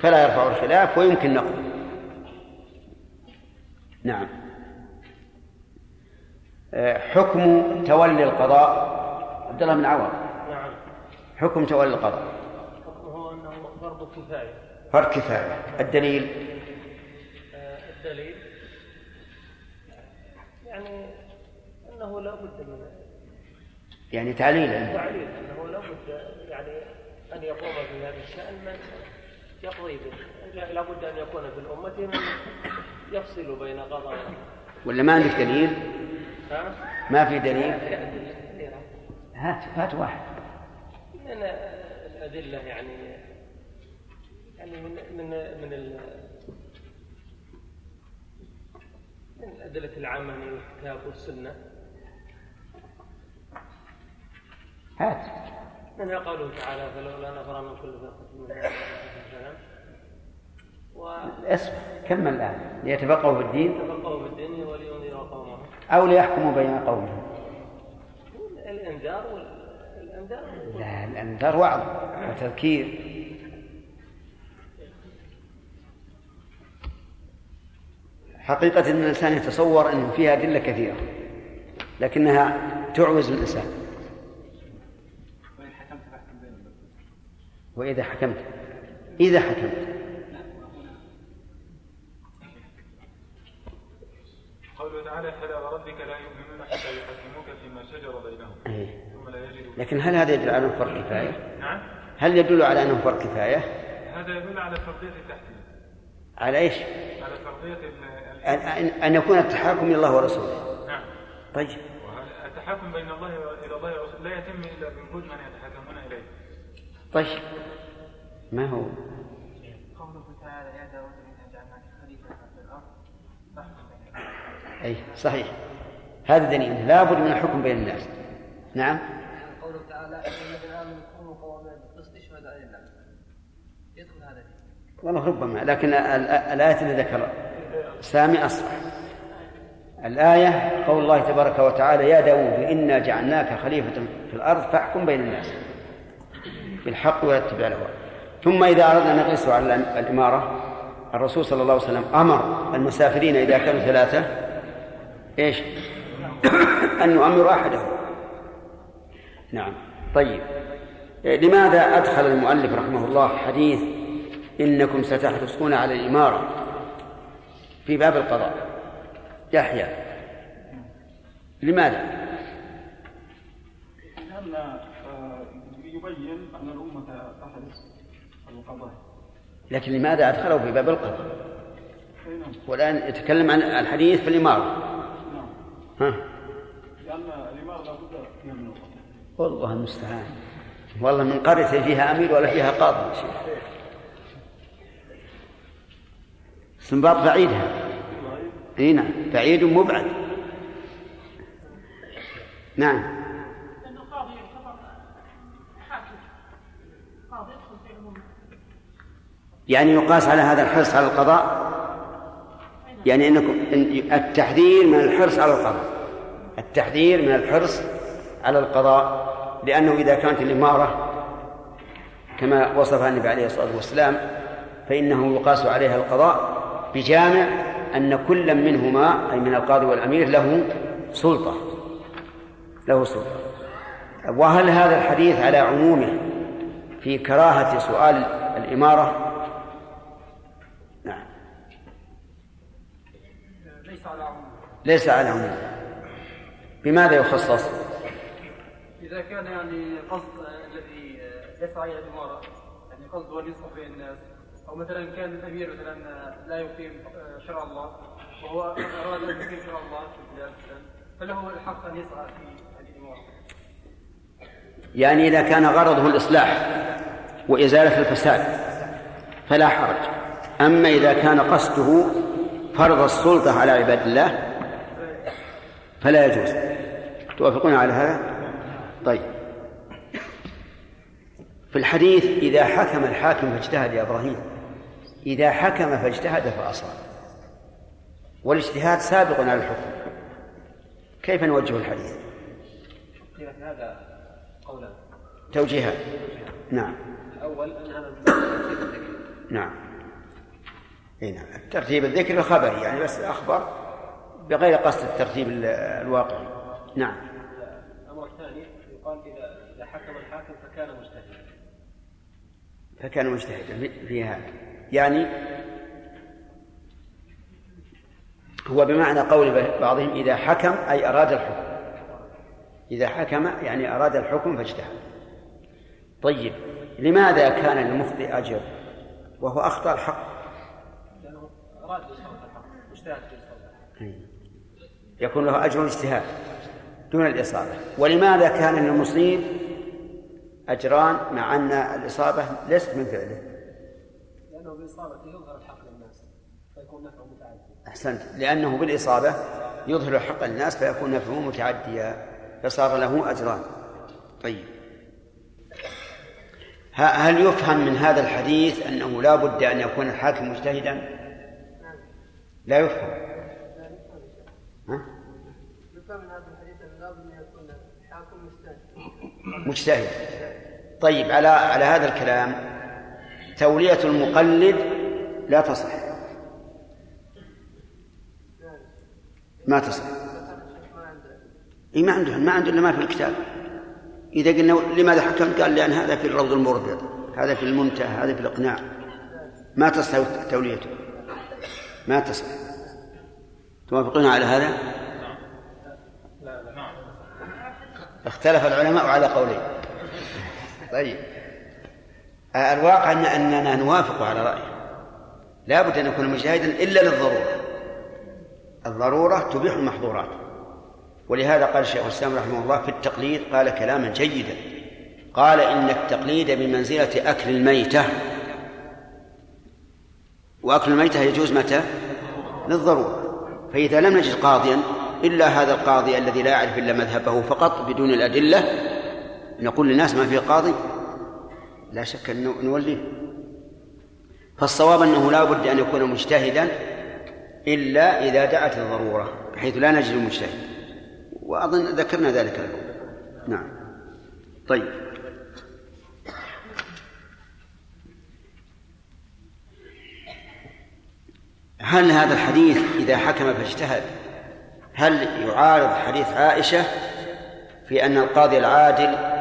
فلا يرفع الخلاف ويمكن نقضه نعم. حكم تولي القضاء عبد الله بن عوض. نعم. حكم تولي القضاء. حكمه أنه فرض كفايه فرض كفايه الدليل الدليل يعني انه لا بد من يعني تعليلا تعليل انه لا بد يعني ان يقوم في هذا الشأن من يقضي به لا بد ان يكون في الامة من يفصل بين قضاء. ولا ما عندك دليل ها؟ ما في دليل هات هات واحد۔ من الأدلة يعني يعني من من من ال من الأدلة العامة من الكتاب والسنة. هات. منها قوله تعالى فلولا نفر من كل فرقة منهم مثلا اسمع كمل الآن. ليتفقهوا في الدين. وتفقهوا في الدين ولينذر قومهم أو ليحكموا بين قومهم. الإنذار والإنذار لا الأنذار وعظ وتذكير حقيقة أن الإنسان يتصور أن فيها أدلة كثيرة لكنها تعوز الإنسان وإذا حكمت إذا حكمت قوله تعالى فلا وربك لا يؤمنون حتى يحكموك فيما شجر بينهم إيه. ثم لا يجدوا لكن هل هذا يدل على أنه فرق كفاية؟ نعم هل يدل على أنه فرق كفاية؟ هذا يدل على فرضية التحكيم على إيش؟ على فرضية أن, أن- أن يكون التحاكم إلى الله ورسوله. نعم. طيب. التحاكم بين الله إلى الله ورسوله لا يتم إلا بوجود من يتحاكمون إليه؟ طيب. ما هو؟ قوله تعالى يا داود إنا جعلناك خليفة في الأرض. فاحكم بين الناس أي صحيح. هذا دليل. لابد من الحكم بين الناس. نعم. قوله تعالى الذين آمنوا كونوا قوامين بالقسط شهداء لله يدخل هذا والله ربما لكن ال- ال- الآية اللي ذكر سامي أصرح الآية قول الله تبارك وتعالى يا داود إنا جعلناك خليفة في الأرض فاحكم بين الناس بالحق ولا تتبع الهوى. ثم إذا أردنا أن نقيس على الإمارة الرسول صلى الله عليه وسلم أمر المسافرين إذا كانوا ثلاثة إيش؟ أن يؤمروا أحدهم. نعم. طيب. لماذا أدخل المؤلف رحمه الله حديث إنكم ستحرصون على الإمارة؟ في باب القضاء. يحيى. لماذا؟ لأن آه، يبين أن الأمة تحرص على القضاء. لكن لماذا أدخله في باب القضاء؟ نعم. والآن يتكلم عن الحديث في الإمارة. نعم. ها؟ لأن الإمارة لابد فيها من القضاء. والله المستعان. والله من قرية فيها أمير ولا فيها قاضي. شيخ استنباط بعيدها إي نعم بعيد مبعد. نعم. يعني يقاس على هذا الحرص على القضاء؟ يعني انكم التحذير من الحرص على القضاء. التحذير من الحرص على القضاء لأنه إذا كانت الإمارة كما وصفها النبي عليه الصلاة والسلام فإنه يقاس عليها القضاء بجامع أن كل منهما أي من القاضي والأمير له سلطة. له سلطة. وهل هذا الحديث على عمومه في كراهة سؤال الإمارة؟ نعم. ليس على عموم ليس على عموم بماذا يخصص؟ إذا كان يعني قصد الذي يسعى إلى الإمارة يعني قصد أن يصلح بين الناس. أو مثلا كان الأمير مثلا لا يقيم شرع الله وهو أراد أن يقيم شرع الله في البلاد فله الحق أن يسعى في هذه الإمارة يعني إذا كان غرضه الإصلاح وإزالة الفساد فلا حرج. أما إذا كان قصده فرض السلطة على عباد الله فلا يجوز. توافقون على هذا؟ طيب. في الحديث إذا حكم الحاكم فاجتهد يا إبراهيم. إذا حكم فاجتهد فأصاب. والاجتهاد سابق على الحكم. كيف نوجه الحديث؟ هذا قولان توجيهات نعم. الأول أن هذا ترتيب نعم. إي نعم. الترتيب الذكر الخبري يعني بس اخبر بغير قصد الترتيب ال- الواقعي. نعم. الأمر الثاني يقال إذا إذا حكم الحاكم فكان مجتهدا فكان مجتهدا في هذا. يعني هو بمعنى قول بعضهم إذا حكم أي أراد الحكم. إذا حكم يعني أراد الحكم فاجتهد. طيب لماذا كان للمخطئ أجر؟ وهو أخطأ الحق. لأنه أراد الحق الحق يكون له أجر الاجتهاد دون الإصابة. ولماذا كان للمصيب أجران مع أن الإصابة ليست من فعله؟ لأنه بإصابته يظهر الحق للناس فيكون نفعه متعدي أحسنت. لأنه بالإصابة يظهر الحق للناس فيكون نفعه متعديا فصار له أجران. طيب. هل يفهم من هذا الحديث أنه لا بد أن يكون الحاكم مجتهدا؟ لا يفهم. ها؟ يفهم من هذا الحديث أن لابد أن يكون الحاكم مجتهد. مجتهد. طيب على على هذا الكلام تولية المقلد لا تصح. ما تصح. اي ما عنده ما عنده إلا ما في الكتاب. إذا قلنا لماذا حكمت قال لأن هذا في الروض المربض هذا في المنتهى هذا في الإقناع. ما تصح توليته؟ ما تصح. توافقون على هذا؟ اختلف العلماء على قولين. طيب. الواقع أن أننا نوافق على رأيه. لا بد أن يكون مجتهدا إلا للضرورة. الضرورة تبيح المحظورات. ولهذا قال الشيخ الإسلام رحمه الله في التقليد قال كلاما جيدا. قال إن التقليد بمنزلة أكل الميتة. وأكل الميتة يجوز متى؟ للضرورة. فإذا لم نجد قاضيا إلا هذا القاضي الذي لا يعرف إلا مذهبه فقط بدون الأدلة نقول للناس ما في قاضي لا شك أن نوليه فالصواب أنه لا بد أن يكون مجتهدا إلا إذا دعت الضرورة بحيث لا نجد المجتهد. وأظن ذكرنا ذلك لكم. نعم. طيب. هل هذا الحديث إذا حكم فاجتهد هل يعارض حديث عائشة في أن القاضي العادل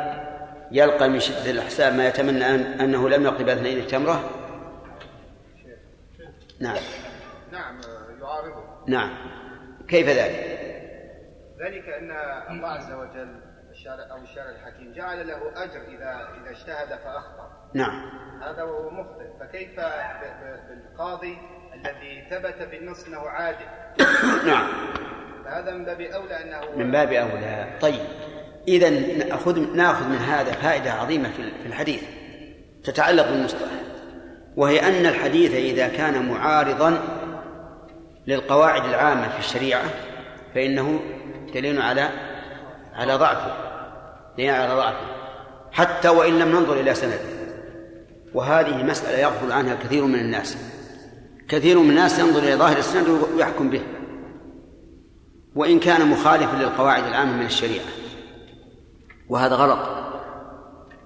يلقى من شدة الأحساب ما يتمنى أن أنه لم يقضي بأثنين التمرة نعم. نعم يعارضه. نعم. كيف ذلك؟ ذلك أن الله عز وجل الشارع أو الشارع الحكيم جعل له أجر اذا إذا اجتهد فأخطأ. نعم. هذا وهو مخطئ. فكيف بالقاضي الذي ثبت بالنص أنه عادل؟ نعم. فهذا من باب أولى أنه من باب أولى. طيب. إذا نأخذ نأخذ من هذا فائدة عظيمة في الحديث تتعلق بالمصطلح وهي أن الحديث إذا كان معارضا للقواعد العامة في الشريعة فإنه دليل على على ضعفه دليل على ضعفه حتى وإن لم ننظر إلى سنده. وهذه مسألة يغفل عنها كثير من الناس. كثير من الناس ينظر إلى ظاهر السند ويحكم به. وإن كان مخالفا للقواعد العامة من الشريعة. وهذا غلط.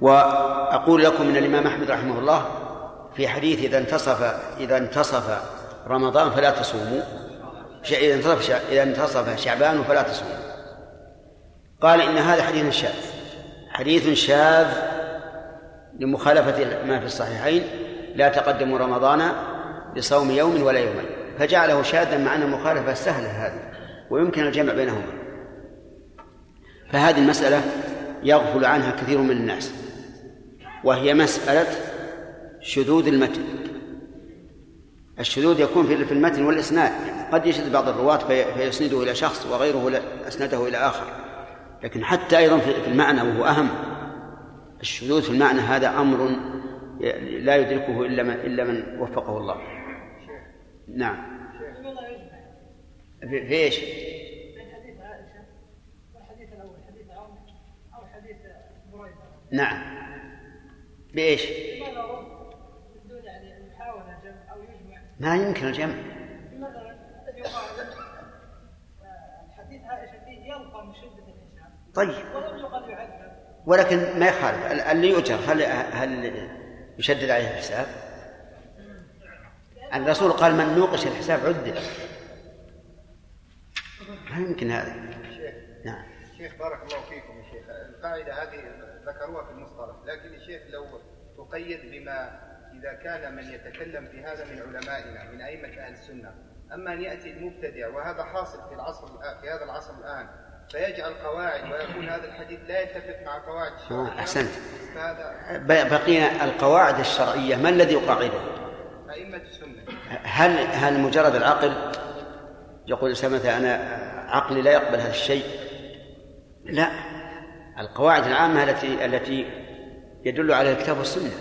وأقول لكم أن الإمام أحمد رحمه الله في حديث إذا انتصف إذا انتصف رمضان فلا تصوموا. إذا انتصف إذا انتصف شعبان فلا تصوموا. قال إن هذا حديث شاذ. حديث شاذ لمخالفة ما في الصحيحين. لا تقدموا رمضان بصوم يوم ولا يومين. فجعله شاذا مع أن المخالفة سهلة هذه ويمكن الجمع بينهما. فهذه المسألة يغفل عنها كثير من الناس وهي مسألة شذوذ المتن. الشذوذ يكون في المتن والإسناد قد يشذ بعض الرواة في- فيسنده إلى شخص وغيره أسنده إلى آخر لكن حتى أيضا في في المعنى وهو أهم. الشذوذ في المعنى هذا أمر لا يدركه إلا من إلا من وفقه الله. نعم. في إيش؟ بين حديث عائشة والحديث الأول حديث عمر أو حديث بريدة نعم بإيش؟ لماذا رد من دون يعني محاولة جمع أو يجمع؟ ما يمكن الجمع. حديث عائشة فيه يلقى من شدة الحساب. طيب. ولم يقل يعذب. ولكن ما يخالف. ال- اللي يؤجر؟ هل هل يشدد عليه الحساب؟ الرسول قال من نوقش الحساب عذب ما يمكن هذا. نعم. شيخ بارك الله فيكم يا شيخ. القاعدة هذه ذكروها في المصطلح لكن يا شيخ لو تقيد بما إذا كان من يتكلم في هذا من علمائنا من أئمة أهل السنة أما أن يأتي المبتدع وهذا حاصل في العصر في هذا العصر الآن فيجعل قواعد ويكون هذا الحديث لا يتفق مع قواعد الشرع أحسنت. بقينا القواعد الشرعية ما الذي يقاعدها؟ أئمة السنة. هل هل مجرد العقل؟ يقول الإنسان مثلا أنا عقلي لا يقبل هذا الشيء. لا. القواعد العامة التي التي يدل عليها الكتاب والسنة.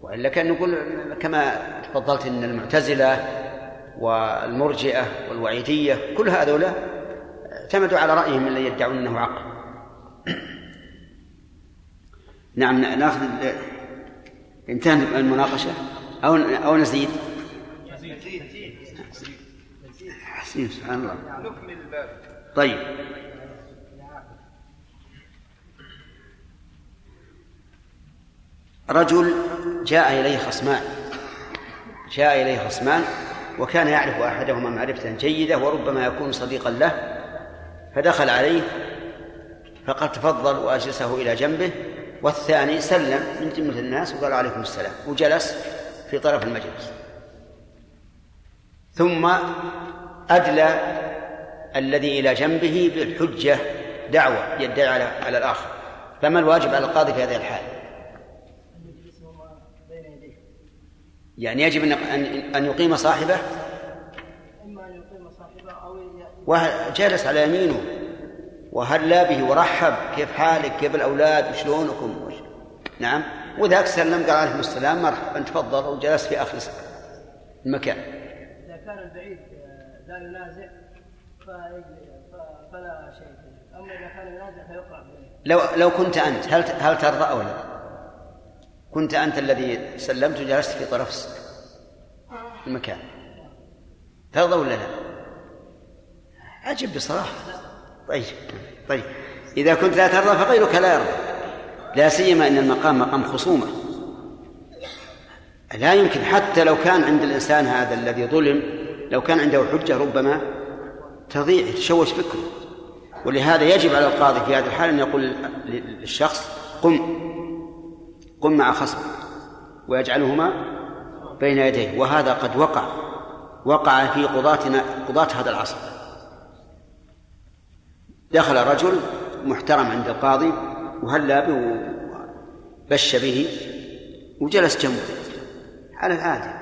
وإلا كان نقول كما تفضلت أن المعتزلة والمرجئة والوعيدية كل هؤلاء اعتمدوا على رأيهم الذي يدعون أنه عقل. نعم نأخذ انتهت المناقشة. أو أو نزيد؟ حسين سبحان الله. نكمل الباب. طيب. رجل جاء إليه خصمان. جاء إليه خصمان وكان يعرف أحدهما معرفة جيدة وربما يكون صديقا له فدخل عليه فقد تفضل وأجلسه إلى جنبه والثاني سلم من جملة الناس وقال عليكم السلام وجلس في طرف المجلس. ثم أدلى الذي إلى جنبه بالحجة دعوة يدعي على الآخر. فما الواجب على القاضي في هذه الحال؟ يعني يجب أن أن- يقيم صاحبه؟ إما أن يقيم صاحبه أو وجالس على يمينه. وهلا به ورحب. كيف حالك؟ كيف الأولاد؟ وشلونكم وش... نعم وذاك سلم قال عليكم السلام مرحبا تفضل وجلس في آخر المكان. إذا كان البعيد آه، لا ينازع فلا شيء أما إذا كان ينازع فيقرأ. لو لو كنت أنت هل هل ترضى أو لا؟ كنت أنت الذي سلمت وجلست في طرف المكان. ترضى ولا لا؟ أجب بصراحة. طيب طيب. إذا كنت لا ترضى فغيرك لا يرضى. لا سيما أن المقام مقام خصومة. لا يمكن حتى لو كان عند الإنسان هذا الذي ظلم لو كان عنده حجة ربما تضيع يتشوش فكره. ولهذا يجب على القاضي في هذه الحال أن يقول للشخص قم. قم مع خصمك ويجعلهما بين يديه وهذا قد وقع وقع في قضاتنا قضاة هذا العصر. دخل رجل محترم عند القاضي وهلا به وبش به وجلس جنبه. على العادة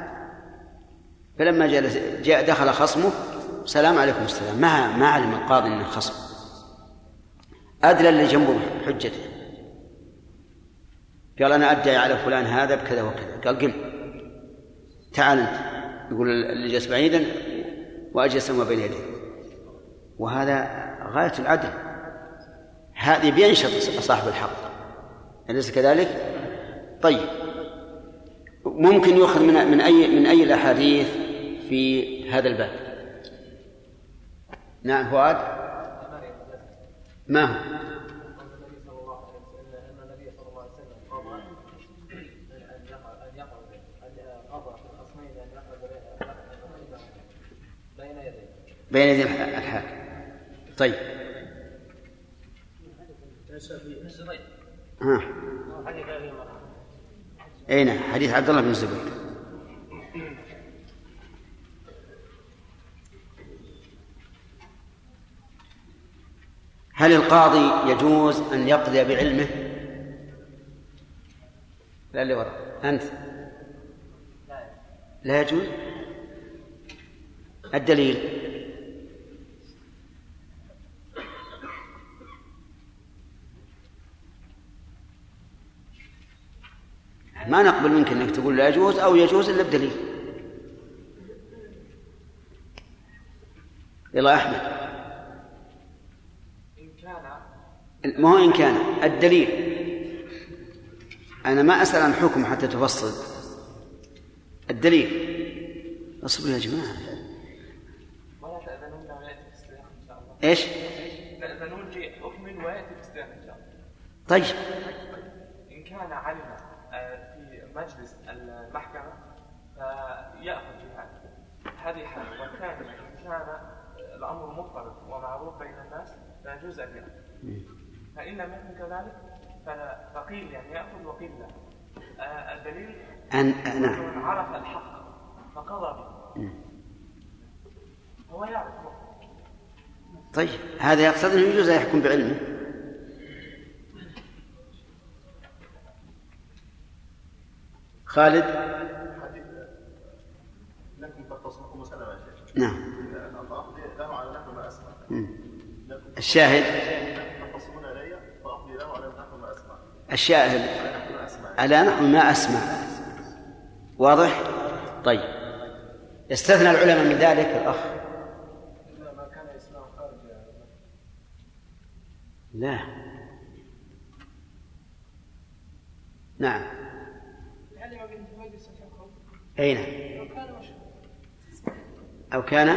فلما جلس جاء دخل خصمه سلام عليكم السلام ما ما علم القاضي إنه خصم؟ ادلى اللي جنبه حجته. قال أنا أدعي على فلان هذا بكذا وكذا. قال قم. تعال أنت. يقول اللي جلس بعيدا وأجلس ما بين يديه. وهذا غاية العدل. هذه بينشط صاحب الحق. أليس كذلك؟ طيب. ممكن يؤخذ من من اي من أي الأحاديث في هذا الباب؟ نعم فؤاد. ما هو؟ بين يدي الحاكم. طيب. ها. أي نعم. حديث عبد الله بن الزبير هل القاضي يجوز أن يقضي بعلمه؟ لا اللي وراء. أنت. لا يجوز. الدليل. ما نقبل منك إنك تقول لا يجوز أو يجوز إلا بدليل. يلا أحمد. إن كان. ما هو إن كان؟ الدليل. أنا ما أسأل عن حكم حتى تفصل. الدليل. اصبروا يا جماعة. ولا الله. إيش؟ تأذنون في حكم ويأتي في السلاح إن شاء الله. طيب إن كان علم آه، في مجلس المحكمة فيأخذ بهذا هذه حالة والثانية إن كان الأمر مضطرب ومعروف بين فيجوز أن يأخذ فإن لم يكن كذلك فلا- فقيل يعني يأخذ وقيل لا. آه، الدليل أن نعم من عرف الحق فقضى به. هو يعرف. طيب هذا يقتضي أنه يجوز يحكم بعلمه. خالد؟ لكم تختصمكم مسألة يا شيخ. نعم. فأقضي له على نحو ما مم. لكم الشاهد. الشاهد. على نحو ما أسمع. واضح؟ طيب. استثنى العلماء من ذلك الأخ. لا. نعم. أين؟ أو كان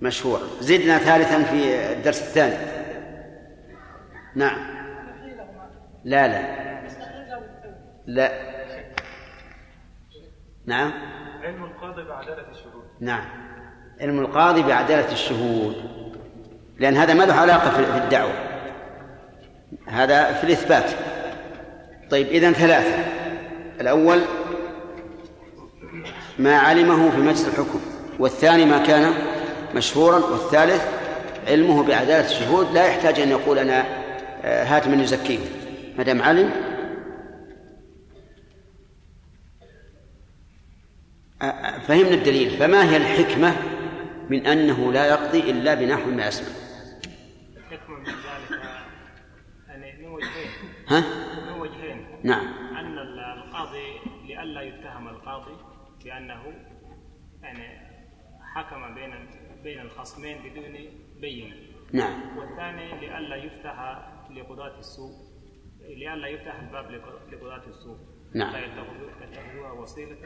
مشهور. زدنا ثالثا في الدرس الثاني. نعم. لا لا. لا. نعم. علم القاضي بعدالة الشهود. نعم. علم القاضي بعدالة الشهود. لأن هذا ما له علاقة في في الدعوة. هذا في الإثبات. طيب إذن ثلاثة. الأول ما علمه في مجلس الحكم. والثاني ما كان مشهورا والثالث علمه بعدالة الشهود لا يحتاج أن يقول أنا آه، هات من يزكيه ما دام علم فهمنا الدليل. فما هي الحكمة من أنه لا يقضي إلا بنحو ما أسمع الحكمة من ذلك يعني من وجهين. ها؟ من وجهين. نعم. أن القاضي لئلا يتهم القاضي بأنه يعني حكم بين بين الخصمين بدون بينة. نعم. والثاني لئلا يفتح لقضاة السوء لئلا يفتح الباب لق- لقضاة السوء. نعم. فيتخذوها وسيلة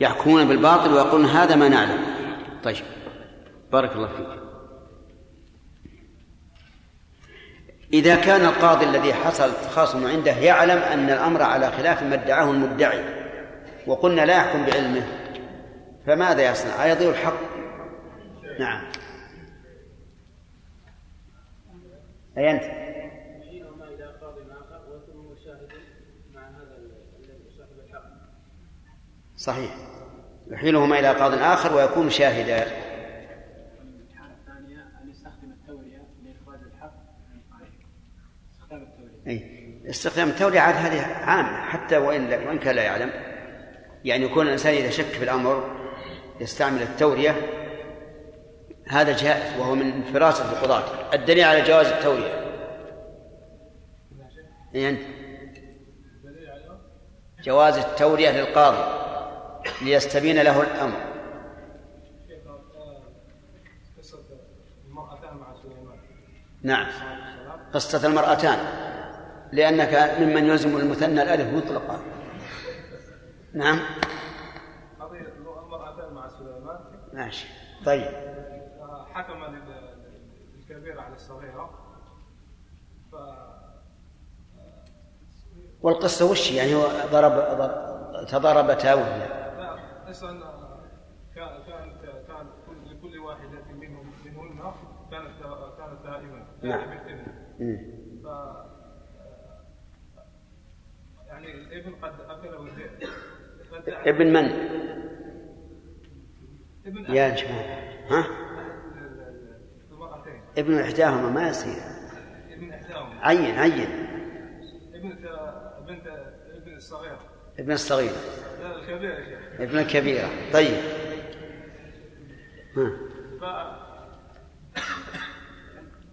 يحكمون بالباطل ويقولون هذا ما نعلم. طيب. بارك الله فيك. إذا كان القاضي الذي حصل تخاصم عنده يعلم أن الأمر على خلاف ما ادعاه المدعي وقلنا لا يحكم بعلمه فماذا يصنع؟ أيضيع الحق؟ نعم. أي أنت؟ صحيح. يحيلهما إلى قاض آخر ويكون شاهدا. أي. استخدام التورية عاد هذه عامة حتى وإن وإن كان لا يعلم. يعني يكون الإنسان إذا شك في الأمر يستعمل التورية هذا جائز وهو من فراسة القضاة الدليل على جواز التورية. أي أنت جواز التورية للقاضي ليستبين له الأمر. نعم. قصة المرأتان. لأنك ممن يلزم المثنى الألف مطلقا. نعم. قضية المرأتان مع سليمان. ماشي. طيب. حكم لل- للكبيرة على الصغيرة. ف والقصة وش يعني؟ هو ضرب ضرب- تضاربتا ولا لا كان كانت كان كل- لكل واحدة منهم منهن كانت كانت دائما نعم. ف يعني الإبن قد أكله الذئب فأنت- ابن من؟ ابن يا جماعة ها؟ ابن إحداهما ما يصير. ابن إحداهما. عين عين. ابنة بنت ابن الصغير. ابن الصغير. لا الكبير يا شيخ. ابن الكبيرة. طيب. ها. ف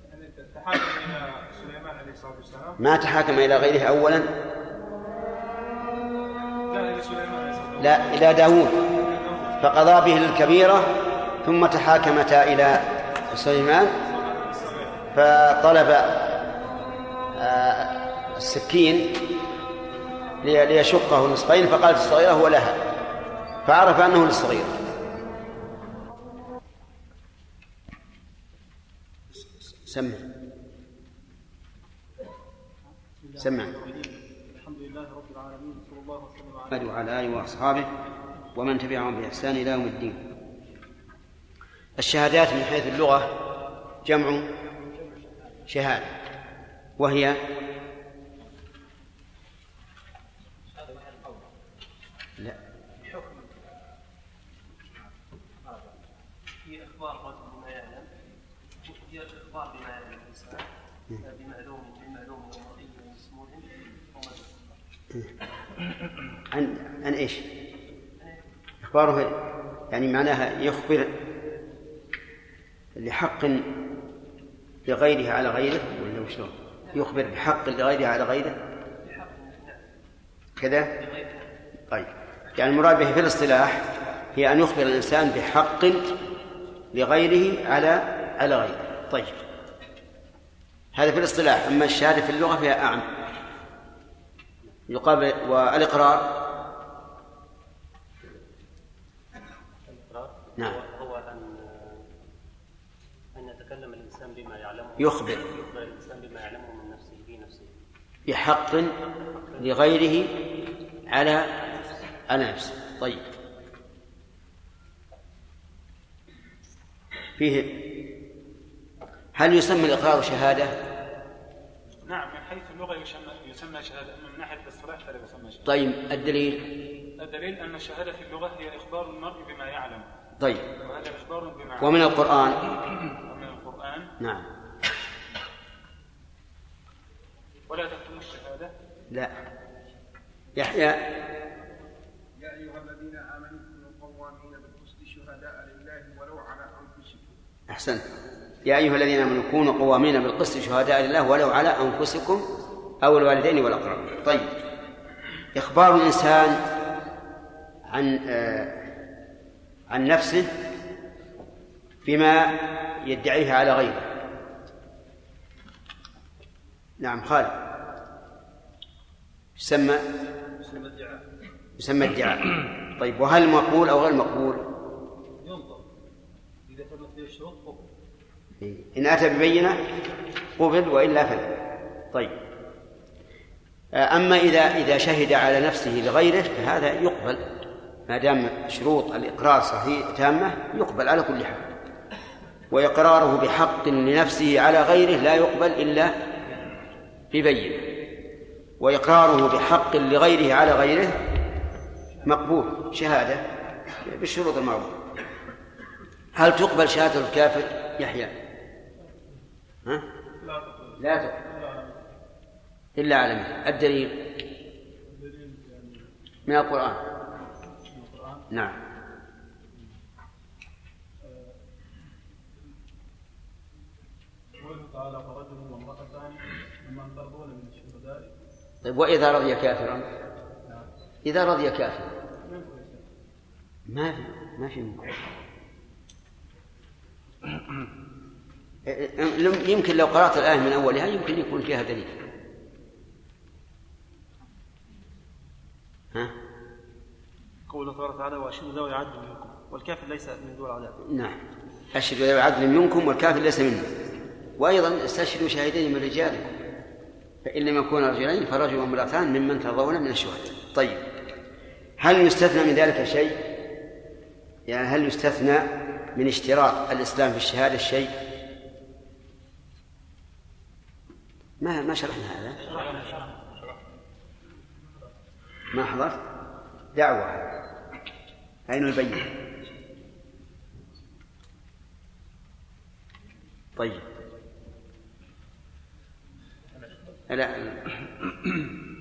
يعني تحاكم إلى سليمان عليه الصلاة والسلام؟ ما تحاكم إلى غيره أولا؟ لا إلى داود فقضى به الكبيرة ثم تحاكمتا إلى سليمان. فطلب آه، السكين ليشقه نصفين فقالت الصغيرة هو لها فعرف أنه للصغيرة سمع. سمع. الحمد لله رب العالمين صلى الله وسلم على وعلى آله وأصحابه ومن تبعهم بإحسان إلى يوم الدين. الشهادات من حيث اللغة جمع شهادة وهي لا في الرجل بما يعلم بما يعلم الانسان بمعلوم بمعلوم عن عن إيش؟ إخباره يعني معناها يخبر لحق لغيره على غيره ولا وشلون؟ يخبر بحق لغيره على غيره؟ كذا؟ طيب. يعني المراد به في الاصطلاح هي أن يخبر الإنسان بحق لغيره على على غيره. طيب. هذا في الاصطلاح. أما الشهادة في اللغة فيها أعم. يقابل والإقرار. نعم هو أن أن يتكلم الإنسان بما يعلمه يخبر يخبر الإنسان بما يعلمه من نفسه في نفسه بحق لغيره على على نفسه طيب. فيه هل يسمى الإقرار شهادة؟ نعم من حيث اللغة يسمى يسمى شهادة. أما من ناحية الاصطلاح فلا يسمى شهادة. طيب الدليل؟ الدليل أن الشهادة في اللغة هي إخبار المرء بما يعلم. طيب. وهذا إخبار بما ومن القرآن؟ ومن القرآن؟ نعم. ولا تكتموا الشهادة؟ لا. يحيى. يا أيها الذين آمنوا كونوا قوامين بالقسط شهداء لله ولو على أنفسكم. أحسنت يا أيها الذين آمنوا كونوا قوامين بالقسط شهداء لله ولو على أنفسكم أو الوالدين والأقربين. طيب. إخبار الإنسان عن آه عن نفسه بما يدعيه على غيره. نعم خالد. يسمى؟ يسمى ادعاء طيب وهل مقبول أو غير مقبول؟ ينظر إذا تمت فيه الشروط قبل. إن أتى ببينة قبل وإلا فلا. طيب. أما إذا إذا شهد على نفسه لغيره فهذا يقبل. ما دام شروط الإقرار صحيح تامة يقبل على كل حال. وإقراره بحق لنفسه على غيره لا يقبل إلا ببينة وإقراره بحق لغيره على غيره مقبول شهادة بالشروط المعروفة. هل تقبل شهادة الكافر يحيى؟ ها؟ لا تقبل. إلا على الدليل. من القرآن. نعم. قوله تعالى فرجل وامرأتان ممن ترضون من الشهداء طيب وإذا رضي كافرا؟ إذا رضي كافرا. ما في ما في. يمكن لو قرأت الآية من أولها يمكن يكون فيها دليل. ها؟ قوله تبارك وتعالى واشهدوا ذوي عدل منكم والكافر ليس من ذوي العذاب. نعم. أشهدوا ذوي عدل منكم والكافر ليس منهم. وأيضا استشهدوا شاهدين من رجالكم. فإن لم يكونا رجلين فرجل وامرأتان ممن ترضون من الشهداء. طيب. هل يستثنى من ذلك شيء؟ يعني هل يستثنى من اشتراط الإسلام في الشهادة شيء؟ ما ما شرحنا هذا. ما حضرت؟ دعوة. أين البينة؟ طيب. لا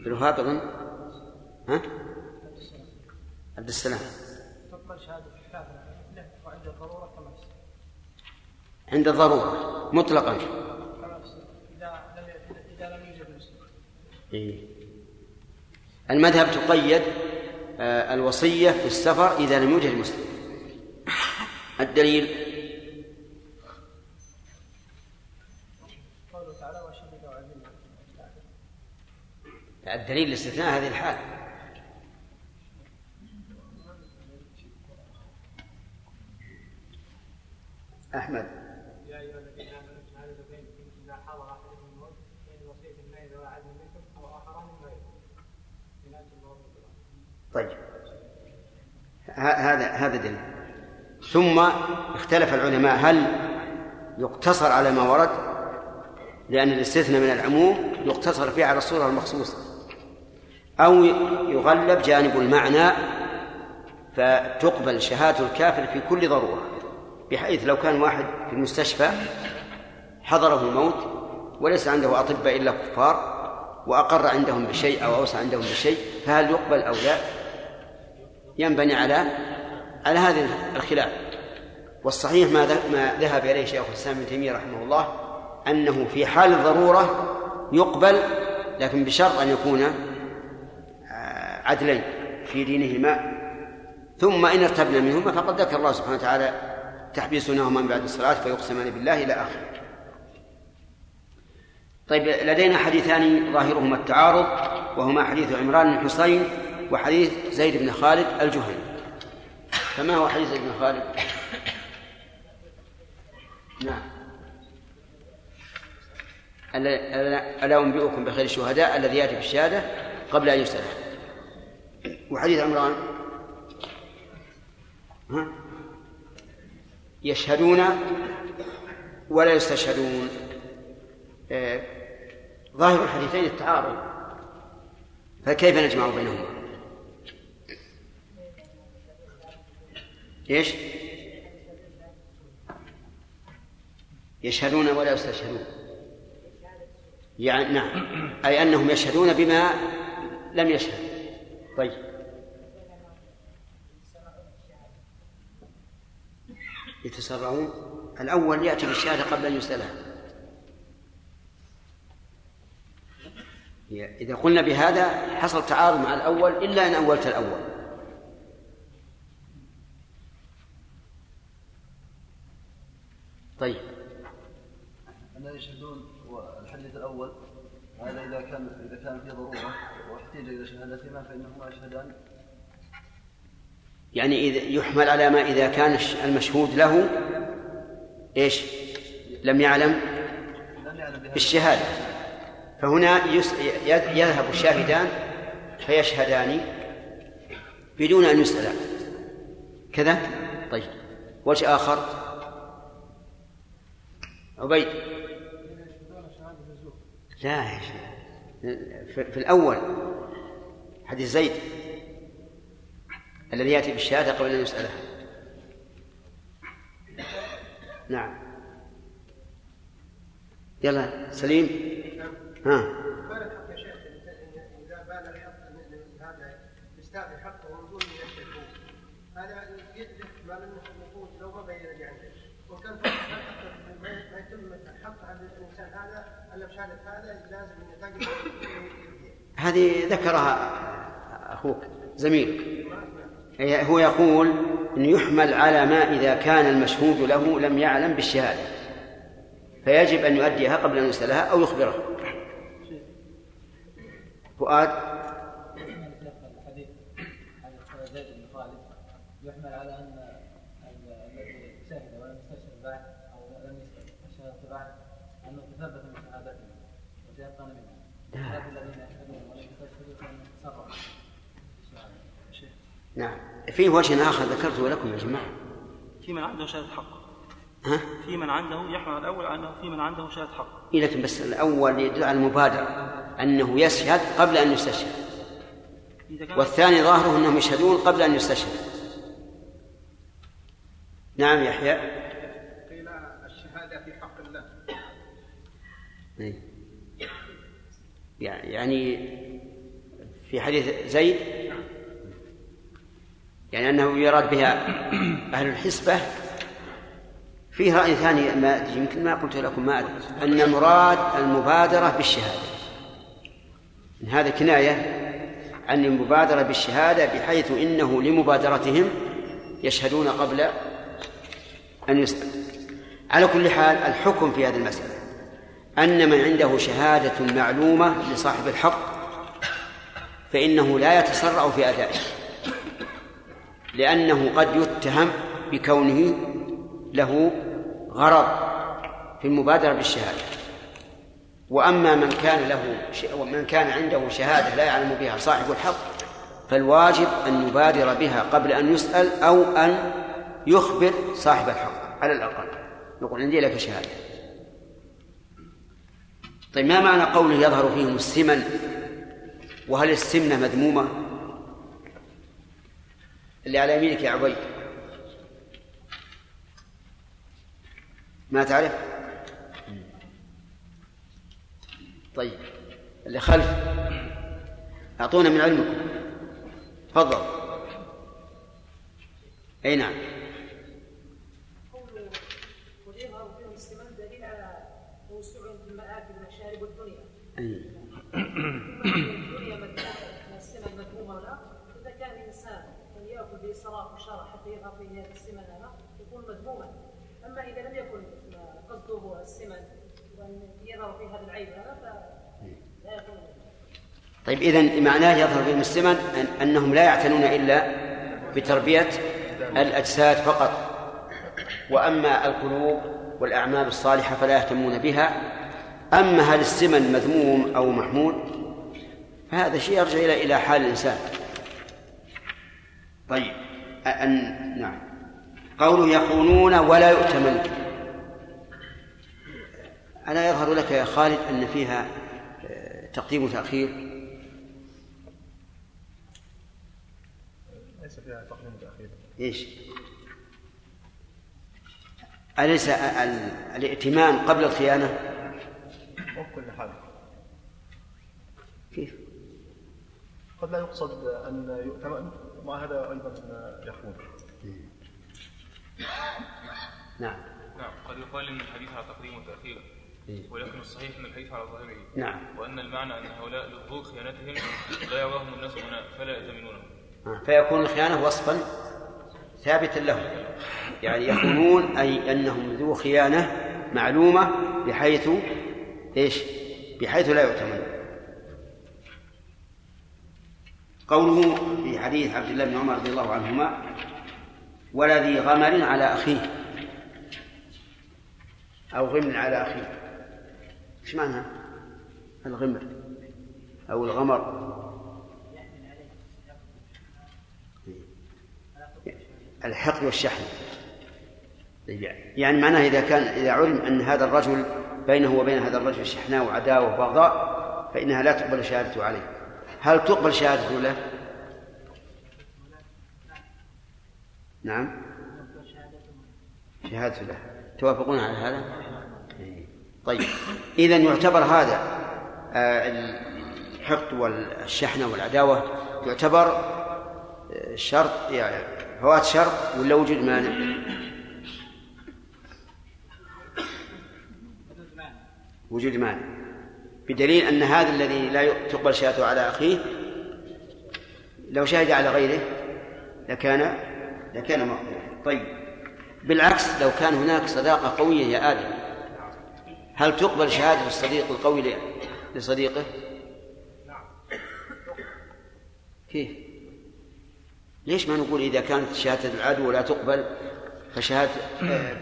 الوهاب أظن ها؟ عبد السلام. تقبل شهادة الكافر له وعند الضرورة كما عند الضرورة مطلقا. إذا لم إذا لم يوجد مسلم. إيه. المذهب تقيد آه، الوصية في السفر إذا لم يوجد مسلم. الدليل قوله تعالى وشهدوا علينا الدليل لاستثناء هذه الحال. أحمد. يا ايها الذين بينكم اذا حضر الموت ذوي عدل منكم طيب هذا هذا دليل. ثم اختلف العلماء هل يقتصر على ما ورد؟ لأن الاستثناء من العموم يقتصر فيه على الصورة المخصوصة. أو يغلب جانب المعنى فتقبل شهادة الكافر في كل ضرورة بحيث لو كان واحد في المستشفى حضره الموت وليس عنده أطباء إلا كفار وأقر عندهم بشيء أو أوسع عندهم بشيء فهل يقبل أو لا؟ ينبني على على هذا الخلاف. والصحيح ما ما ذهب إليه شيخ الإسلام ابن تيمية رحمه الله أنه في حال الضرورة يقبل لكن بشرط أن يكون عدلين في دينهما ثم إن ارتبنا منهما فقد ذكر الله سبحانه وتعالى تحبيسنهما من بعد الصلاة فيقسمان بالله إلى آخره. طيب لدينا حديثان ظاهرهما التعارض وهما حديث عمران بن حصين وحديث زيد بن خالد الجهني. فما هو حديث زيد بن خالد؟ نعم. ألا أنبئكم بخير الشهداء الذي يأتي بالشهادة قبل أن يسأل وحديث عمران. ها؟ يشهدون ولا يستشهدون. آه، ظاهر الحديثين التعارض. فكيف نجمع بينهما؟ إيش؟ يشهدون ولا يستشهدون. يعني نعم. أي أنهم يشهدون بما لم يشهد. طيب. يتسرعون؟ الأول يأتي بالشهادة قبل أن يسألها إذا قلنا بهذا حصل تعارض مع الأول إلا أن أولت الأول. طيب. أن يشهدون والحديث الأول. هذا إذا كان إذا كان في ضرورة. إلى شهادتهما فإنهما يشهدان يعني إذا يحمل على ما إذا كان المشهود له إيش؟ لم يعلم؟ بالشهادة فهنا يذهب الشاهدان فيشهدان بدون أن يسألا كذا؟ طيب. وجه آخر؟ عبيد. لا في الأول. حديث زيد الذي يأتي بالشهادة قبل أن يسألها. نعم. يلا سليم. ها. هذه ذكرها أخوك. زميلك. هو يقول أن يحمل على ما إذا كان المشهود له لم يعلم بالشهادة. فيجب أن يؤديها قبل أن يسألها أو يخبره. فؤاد. يحمل على ان الذي شهد ولم يستشهد بعد أو لم يستشهد بعد انه تثبت من شهادته وتيقن منها هذا الذين يشهدون ولم يستشهدوا فانهم تسرعوا نعم. في وجه آخر ذكرته لكم يا جماعة. في من عنده شهادة حق. ها؟ في من عنده يحمل الأول أنه في من عنده شهادة حق. إيه لكن بس الأول يدل على المبادرة أنه يشهد قبل أن يستشهد. والثاني ظاهره أنهم يشهدون قبل أن يستشهد. نعم يحيى. قيل الشهادة في حق الله. إيه. يعني في حديث زيد؟ يعني أنه يراد بها أهل الحسبة. فيه رأي ثاني ما يمكن ما قلت لكم ما أدري. أن المراد المبادرة بالشهادة. إن هذا كناية عن المبادرة بالشهادة بحيث إنه لمبادرتهم يشهدون قبل أن يسأل على كل حال الحكم في هذه المسألة أن من عنده شهادة معلومة لصاحب الحق فإنه لا يتسرع في أدائه. لأنه قد يتهم بكونه له غرض في المبادرة بالشهادة. وأما من كان له من كان عنده شهادة لا يعلم بها صاحب الحق فالواجب أن يبادر بها قبل أن يسأل أو أن يخبر صاحب الحق على الأقل. يقول عندي لك شهادة. طيب ما معنى قوله يظهر فيهم السمن؟ وهل السمنة مذمومة؟ اللي على يمينك يا عبيد. ما تعرف؟ طيب اللي خلف. أعطونا من علمكم. تفضل. أي نعم. دليل على توسع في المآكل والمشارب والدنيا. الدنيا من السمن مذمومة ولا إذا كان الإنسان بإسراف وشرع حتى يظهر فيه هذا السمن هذا يكون مذموما. أما إذا لم يكن قصده السمن وأن يظهر فيه هذا العيب هذا فلا يكون طيب إذن معناه يظهر فيهم السمن أن أنهم لا يعتنون إلا بتربية الأجساد فقط. وأما القلوب والأعمال الصالحة فلا يهتمون بها. أما هل السمن مذموم أو محمود فهذا شيء يرجع إلى إلى حال الإنسان. طيب. أن نعم. قوله يخونون ولا يؤتمن. ألا يظهر لك يا خالد أن فيها آه، تقديم وتأخير؟ ليس فيها تقديم وتأخير. إيش؟ أليس ال- الائتمان قبل الخيانة؟ وفق كل حال. كيف؟ قد لا يقصد أن يؤتمن. مع هذا أيضا يخون. نعم. نعم. قد يقال إن الحديث على تقديم وتأخير إيه. ولكن الصحيح إن الحديث على ظاهره. نعم. وأن المعنى أن هؤلاء لظهور خيانتهم لا يراهم الناس هنا فلا يأتمنونهم آه، فيكون الخيانة وصفا ثابتا لهم. يعني يخونون أي أنهم ذو خيانة معلومة بحيث إيش؟ بحيث لا يؤتمن. قوله في حديث عبد الله بن عمر رضي الله عنهما ولذي غمر على أخيه. أو غمر على أخيه. إيش معنى الغمر؟ أو الغمر. الحقد والشحن. يعني معناه إذا كان إذا علم أن هذا الرجل بينه وبين هذا الرجل شحناء وعداوة وبغضاء فإنها لا تقبل شهادته عليه. هل تقبل شهادته له؟ نعم شهادته له توافقون على هذا؟ طيب إذا يعتبر هذا آه، الحقد والشحنة والعداوة يعتبر آه، شرط يعني فوات شرط ولا وجود مانع؟ وجود مانع بدليل أن هذا الذي لا تقبل شهادته على أخيه لو شهد على غيره لكان لكان مقبولا طيب بالعكس لو كان هناك صداقة قوية يا آدم هل تقبل شهادة الصديق القوي لصديقه؟ كيف؟ ليش ما نقول إذا كانت شهادة العدو لا تقبل فشهادة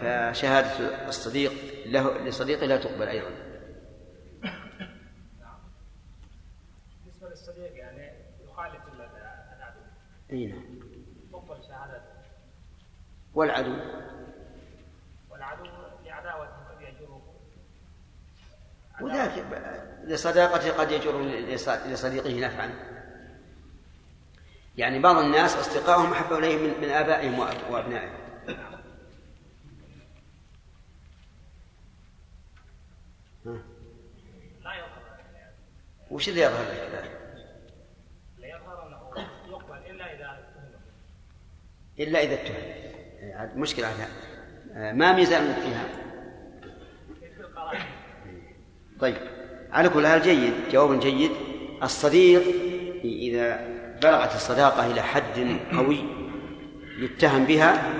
فشهادة الصديق له لصديقه لا تقبل أيضا بالنسبة للصديق يعني يخالف أي نعم. والعدو؟ والعدو لعداوته قد يجره وذاك لصداقته قد يجر لص- لصديقه نفعا. يعني بعض الناس أصدقائهم أحب إليهم من, من آبائهم وأب- وأبنائهم. ها. لا يظهر. وش اللي يظهر لك ذلك؟ لا يظهر انه يقبل الا اذا اتهم إلا إذا اتهم. مشكلة هذا. آه، ما ميزان الاتهام طيب. على كل حال جيد. جواب جيد. الصديق إذا بلغت الصداقة إلى حد قوي يتهم بها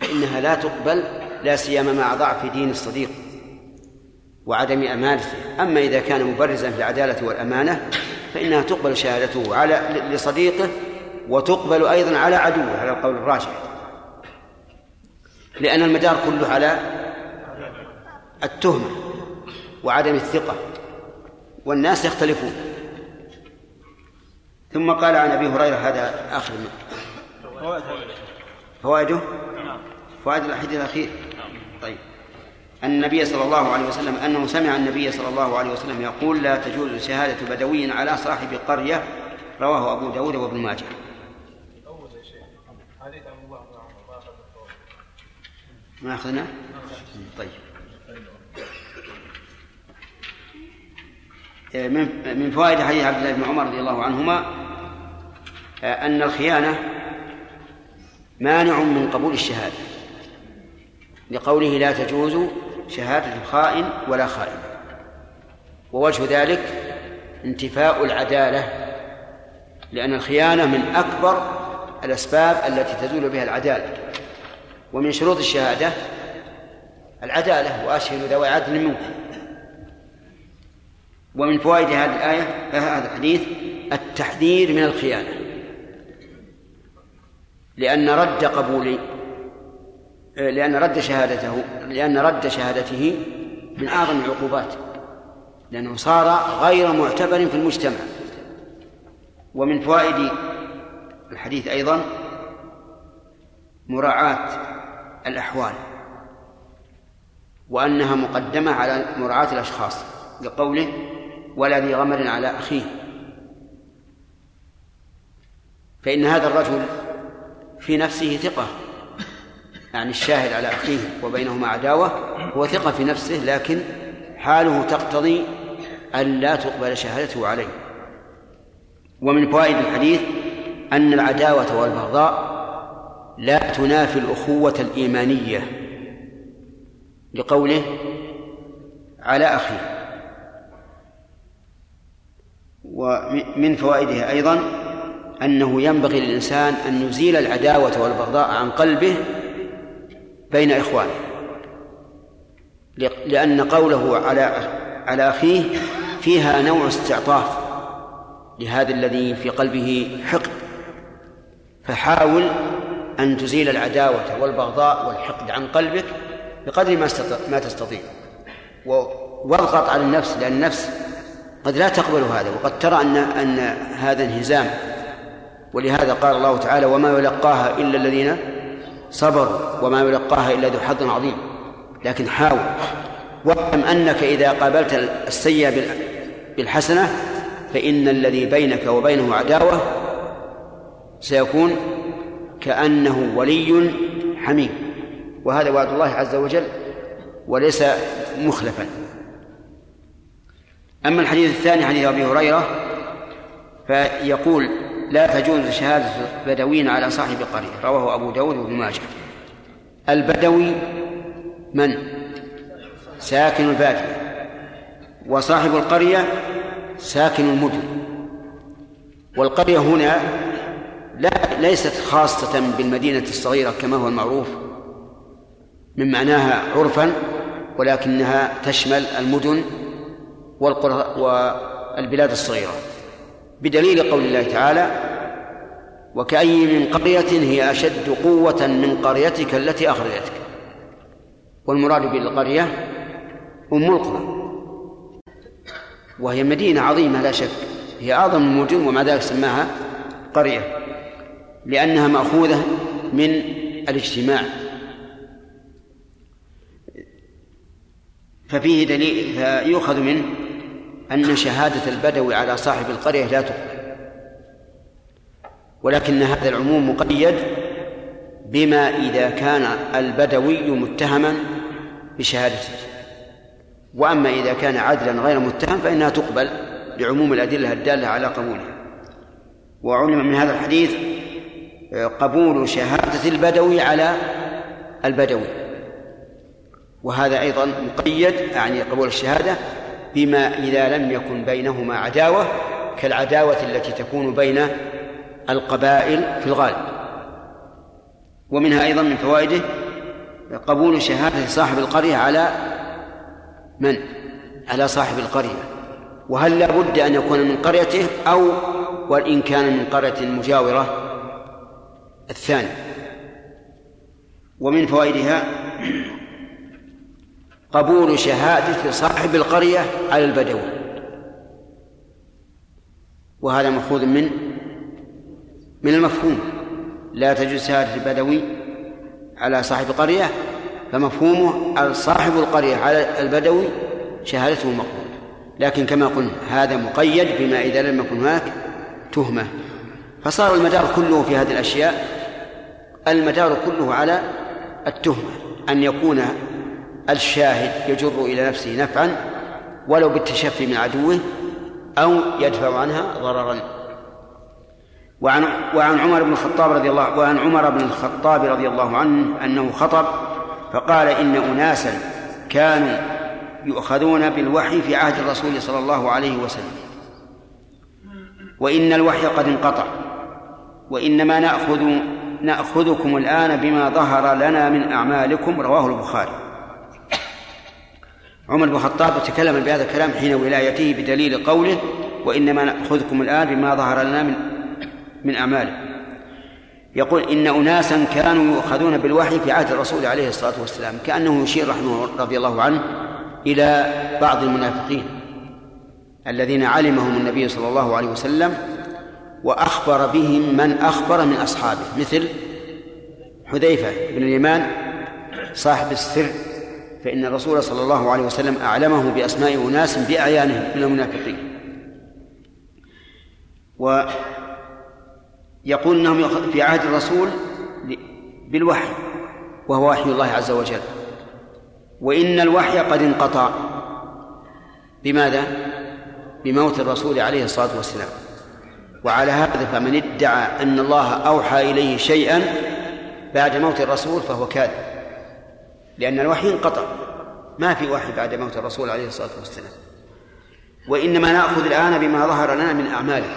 فإنها لا تقبل لا سيما مع ضعف دين الصديق وعدم أمانته. أما إذا كان مبرزا في العدالة والأمانة فإنها تقبل شهادته على لصديقه وتقبل أيضا على عدوه على القول الراجح. لأن المدار كله على التهمة وعدم الثقة والناس يختلفون. ثم قال عن أبي هريرة هذا آخر فوائده؟ فوائد الحديث الأخير. طيب. النبي صلى الله عليه وسلم أنه سمع النبي صلى الله عليه وسلم يقول لا تجوز شهادة بدوي على صاحب قرية. رواه أبو داود وابن ماجه. ما أخذنا؟ طيب. من من فوائد حديث عبد الله بن عمر رضي الله عنهما أن الخيانة مانع من قبول الشهادة. لقوله لا تجوز شهادة خائن ولا خائن. ووجه ذلك انتفاء العدالة لأن الخيانة من أكبر الأسباب التي تزول بها العدالة. ومن شروط الشهادة العدالة وأشهد ذوي عدل منكم. ومن فوائد هذه الآية هذا الحديث التحذير من الخيانة. لأن رد قبول لأن رد شهادته لأن رد شهادته من أعظم العقوبات. لأنه صار غير معتبر في المجتمع. ومن فوائد الحديث أيضا مراعاة الأحوال وأنها مقدمة على مراعاة الأشخاص لقوله ولا ذي غمر على أخيه. فإن هذا الرجل في نفسه ثقة يعني الشاهد على أخيه وبينهما عداوة هو ثقة في نفسه لكن حاله تقتضي أن لا تقبل شهادته عليه. ومن فوائد الحديث أن العداوة والبغضاء لا تنافي الأخوة الإيمانية. لقوله على أخيه ومن فوائدها أيضا أنه ينبغي للإنسان أن يزيل العداوة والبغضاء عن قلبه بين إخوانه. لأن قوله على على أخيه فيها نوع استعطاف. لهذا الذي في قلبه حقد. فحاول أن تزيل العداوة والبغضاء والحقد عن قلبك بقدر ما ما تستطيع. واضغط على النفس لأن النفس قد لا تقبل هذا وقد ترى أن أن هذا انهزام. ولهذا قال الله تعالى وما يلقاها إلا الذين صبروا وما يلقاها إلا ذو حظ عظيم. لكن حاول. واعلم أنك إذا قابلت السيئة بالحسنة فإن الذي بينك وبينه عداوة سيكون كأنه ولي حميم. وهذا وعد الله عز وجل وليس مخلفا. أما الحديث الثاني حديث أبي هريرة فيقول لا تجوز شهادة بدوي على صاحب قرية. رواه أبو داود وابن ماجه. البدوي من؟ ساكن البادية. وصاحب القرية ساكن المدن. والقرية هنا لا ليست خاصة بالمدينة الصغيرة كما هو المعروف من معناها عرفا ولكنها تشمل المدن والقرى والبلاد الصغيرة. بدليل قول الله تعالى وكأي من قرية هي أشد قوة من قريتك التي أخرجتك. والمراد بالقرية أم القرى. وهي مدينة عظيمة لا شك هي أعظم المدن ومع ذلك سماها قرية. لأنها مأخوذة من الاجتماع. ففيه دليل فيؤخذ منه أن شهادة البدوي على صاحب القرية لا تقبل. ولكن هذا العموم مقيد بما إذا كان البدوي متهما بشهادته. وأما إذا كان عدلا غير متهم فإنها تقبل لعموم الأدلة الدالة على قبولها. وعلم من هذا الحديث قبول شهادة البدوي على البدوي. وهذا أيضا مقيد يعني قبول الشهادة بما إذا لم يكن بينهما عداوة كالعداوة التي تكون بين القبائل في الغالب. ومنها أيضا من فوائده قبول شهادة صاحب القرية على من؟ على صاحب القرية. وهل لا بد أن يكون من قريته أو وإن كان من قرية مجاورة الثاني. ومن فوائدها قبول شهادة صاحب القرية على البدوي. وهذا مأخوذ من من المفهوم. لا تجوز شهادة البدوي على صاحب القرية فمفهومه صاحب القرية على البدوي شهادته مقبولة. لكن كما قلنا هذا مقيد بما إذا لم يكن هناك تهمة. فصار المدار كله في هذه الأشياء المدار كله على التهمة أن يكون الشاهد يجر إلى نفسه نفعا ولو بالتشفي من عدوه أو يدفع عنها ضررا. وعن وعن عمر بن الخطاب رضي الله وعن عمر بن الخطاب رضي الله عنه أنه خطب فقال إن أناسا كانوا يؤخذون بالوحي في عهد الرسول صلى الله عليه وسلم. وإن الوحي قد انقطع وإنما نأخذ نأخذكم الآن بما ظهر لنا من أعمالكم رواه البخاري. عمر بن الخطاب تكلم بهذا الكلام حين ولايته بدليل قوله وإنما نأخذكم الآن بما ظهر لنا من من أعماله يقول إن أناسا كانوا يؤخذون بالوحي في عهد الرسول عليه الصلاة والسلام كأنه يشير رحمه رضي الله عنه إلى بعض المنافقين الذين علمهم النبي صلى الله عليه وسلم وأخبر بهم من أخبر من أصحابه. مثل حذيفة بن اليمان صاحب السر فإن الرسول صلى الله عليه وسلم أعلمه بأسماء أناس بأعيانهم من المنافقين. ويقول أنهم في عهد الرسول بالوحي وهو وحي الله عز وجل. وإن الوحي قد انقطع. بماذا؟ بموت الرسول عليه الصلاة والسلام. وعلى هذا فمن ادعى أن الله أوحى إليه شيئا بعد موت الرسول فهو كاذب. لأن الوحي انقطع. ما في وحي بعد موت الرسول عليه الصلاة والسلام. وإنما نأخذ الآن بما ظهر لنا من أعماله.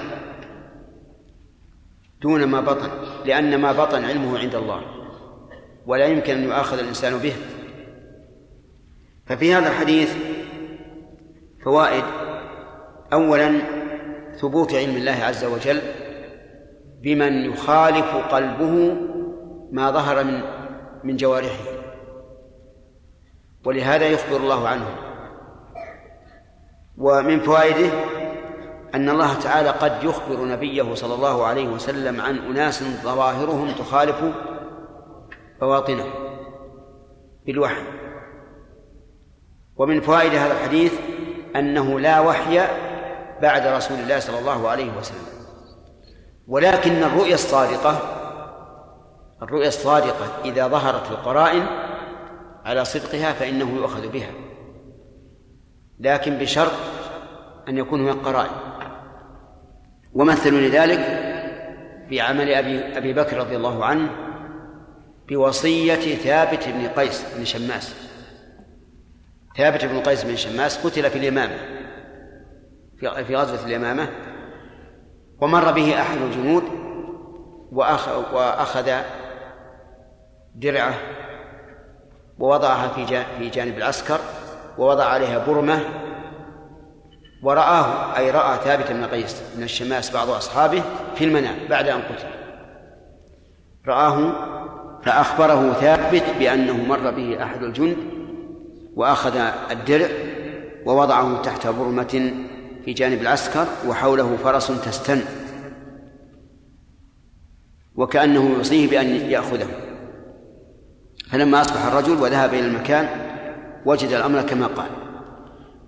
دون ما بطن. لأن ما بطن علمه عند الله. ولا يمكن أن يؤاخذ الإنسان به. ففي هذا الحديث فوائد. أولا ثبوت علم الله عز وجل بمن يخالف قلبه ما ظهر من من جوارحه. ولهذا يخبر الله عنه. ومن فوائده أن الله تعالى قد يخبر نبيه صلى الله عليه وسلم عن أناس ظواهرهم تخالف بواطنه بالوحي. ومن فوائد هذا الحديث أنه لا وحي بعد رسول الله صلى الله عليه وسلم. ولكن الرؤيا الصادقة الرؤيا الصادقة إذا ظهرت القرائن على صدقها فإنه يؤخذ بها. لكن بشرط أن يكون هناك قرائن. ومثلوا لذلك في عمل أبي أبي بكر رضي الله عنه بوصية ثابت بن قيس بن شماس. ثابت بن قيس بن شماس قتل في اليمامة. في غزوة اليمامة ومر به أحد الجنود وأخذ درعه ووضعها في في جانب العسكر ووضع عليها برمة ورآه أي رأى ثابت بن قيس من الشماس بعض أصحابه في المنام بعد أن قتل. رآه فأخبره ثابت بأنه مر به أحد الجند وأخذ الدرع ووضعه تحت برمة في جانب العسكر وحوله فرس تستن وكأنه يوصيه بأن يأخذه. فلما أصبح الرجل وذهب إلى المكان وجد الأمر كما قال.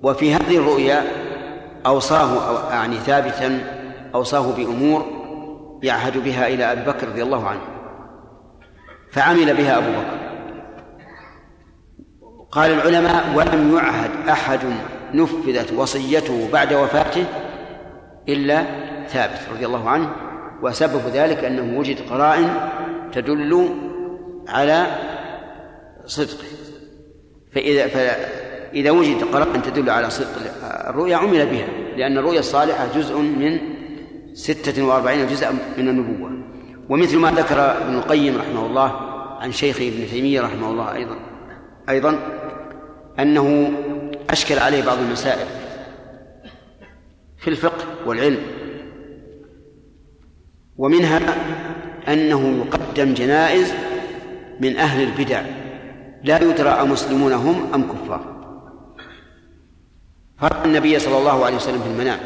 وفي هذه الرؤيا أوصاه يعني ثابتا أوصاه بأمور يعهد بها إلى أبي بكر رضي الله عنه. فعمل بها أبو بكر. قال العلماء ولم يعهد أحد نفذت وصيته بعد وفاته إلا ثابت رضي الله عنه وسبب ذلك أنه وجد قرائن تدل على صدقه. فإذا فإذا وجد قرائن تدل على صدق الرؤيا عمل بها لأن الرؤيا الصالحة جزء من ستة وأربعين جزءا من النبوة. ومثل ما ذكر ابن القيم رحمه الله عن شيخه ابن تيمية رحمه الله أيضا أيضا أنه أشكل عليه بعض المسائل في الفقه والعلم. ومنها أنه يقدم جنائز من أهل البدع. لا يدرى أمسلمون هم أم كفار. فرأى النبي صلى الله عليه وسلم في المنام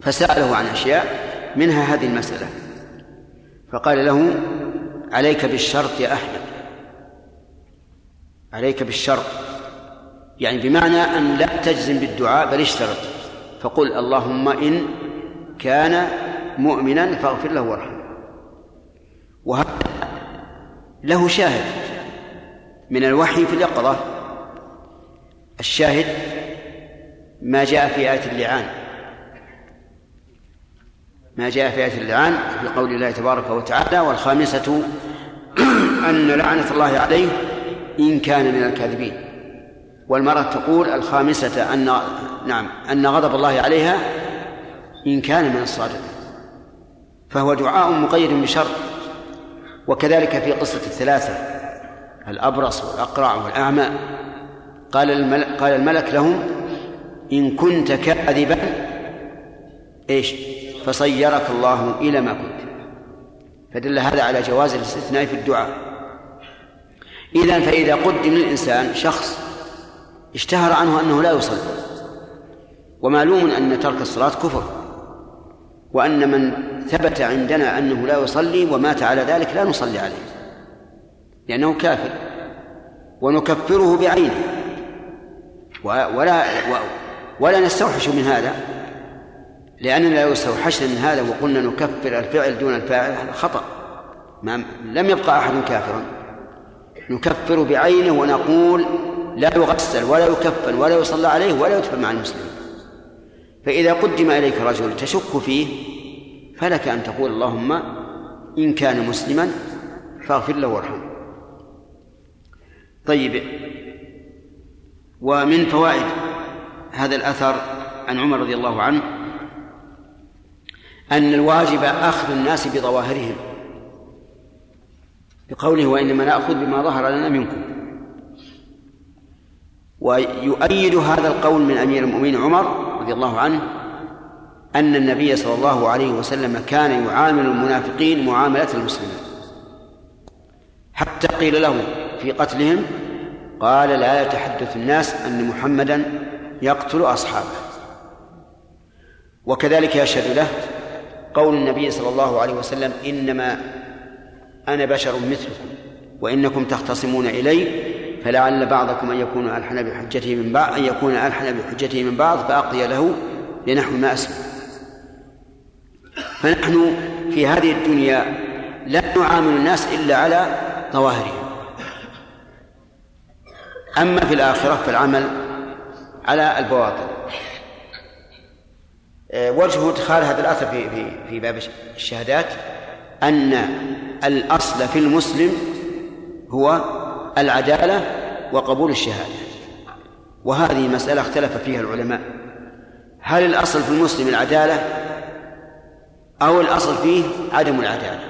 فسأله عن أشياء منها هذه المسألة. فقال له عليك بالشرط يا أحمد. عليك بالشرط. يعني بمعنى أن لا تجزم بالدعاء بل اشترط. فقل اللهم إن كان مؤمنا فاغفر له وارحمه. وهذا له شاهد من الوحي في اليقظة. الشاهد ما جاء في آية اللعان. ما جاء في آية اللعان في قول الله تبارك وتعالى والخامسة أن لعنة الله عليه إن كان من الكاذبين. والمرأة تقول الخامسة أن نعم أن غضب الله عليها إن كان من الصادقين فهو دعاء مقيد بشرط وكذلك في قصة الثلاثة الأبرص والأقرع والأعمى. قال الملك, قال الملك لهم إن كنت كاذبا إيش؟ فصيرك الله إلى ما كنت. فدل هذا على جواز الاستثناء في الدعاء. إذا فإذا قدم للإنسان شخص اشتهر عنه أنه لا يصلي. ومعلوم أن ترك الصلاة كفر. وأن من ثبت عندنا أنه لا يصلي ومات على ذلك لا نصلي عليه. لأنه كافر. ونكفره بعينه. ولا ولا نستوحش من هذا. لأننا لو استوحشنا من هذا وقلنا نكفر الفعل دون الفاعل هذا خطأ. ما لم يبقى أحد كافرا. نكفر بعينه ونقول لا يغسل ولا يكفن ولا يصلى عليه ولا يدفن مع المسلمين فإذا قدم إليك رجل تشك فيه فلك أن تقول اللهم إن كان مسلما فاغفر له وارحمه. طيب ومن فوائد هذا الأثر عن عمر رضي الله عنه أن الواجب أخذ الناس بظواهرهم. بقوله وإنما نأخذ بما ظهر لنا منكم. ويؤيد هذا القول من أمير المؤمنين عمر رضي الله عنه أن النبي صلى الله عليه وسلم كان يعامل المنافقين معاملة المسلمين. حتى قيل له في قتلهم قال لا يتحدث الناس أن محمدا يقتل أصحابه. وكذلك يشهد له قول النبي صلى الله عليه وسلم إنما أنا بشر مثلكم وإنكم تختصمون إلي فلعل بعضكم أن يكون ألحن بحجته من بعض أن يكون ألحن بحجته من بعض فأقضي له لنحو ما أسمع فنحن في هذه الدنيا لا نعامل الناس إلا على ظواهرهم. أما في الآخرة فالعمل على البواطن. آه، وجه ادخال هذا الأثر في في في باب الشهادات أن الأصل في المسلم هو العدالة وقبول الشهادة. وهذه مسألة اختلف فيها العلماء. هل الأصل في المسلم العدالة أو الأصل فيه عدم العدالة؟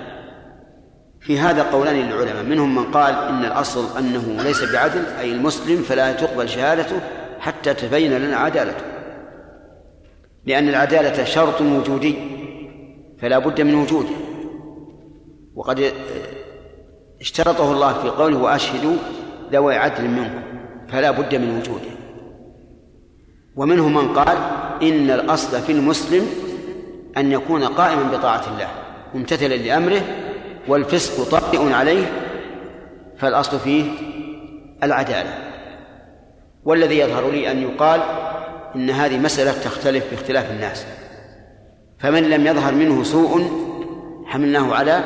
في هذا قولان للعلماء. منهم من قال إن الأصل أنه ليس بعدل أي المسلم فلا تقبل شهادته حتى تبين لنا عدالته. لأن العدالة شرط وجودي فلا بد من وجوده. وقد اشترطه الله في قوله وأشهدوا ذوي عدل منكم فلا بد من وجوده. ومنهم من قال إن الأصل في المسلم أن يكون قائما بطاعة الله ممتثلا لأمره والفسق طارئ عليه فالأصل فيه العدالة. والذي يظهر لي أن يقال إن هذه مسألة تختلف باختلاف الناس. فمن لم يظهر منه سوء حملناه على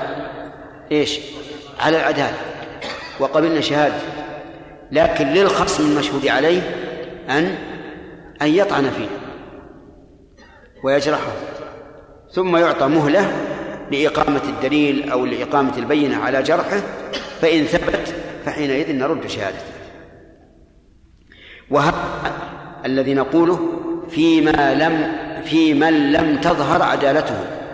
إيش؟ على العدالة. وقبلنا شهادة. لكن للخصم المشهود عليه أن أن يطعن فيه. ويجرحه. ثم يعطى مهلة لإقامة الدليل أو لإقامة البينة على جرحه فإن ثبت فحينئذ نرد شهادته. وهذا الذي نقوله فيما لم في من لم تظهر عدالته.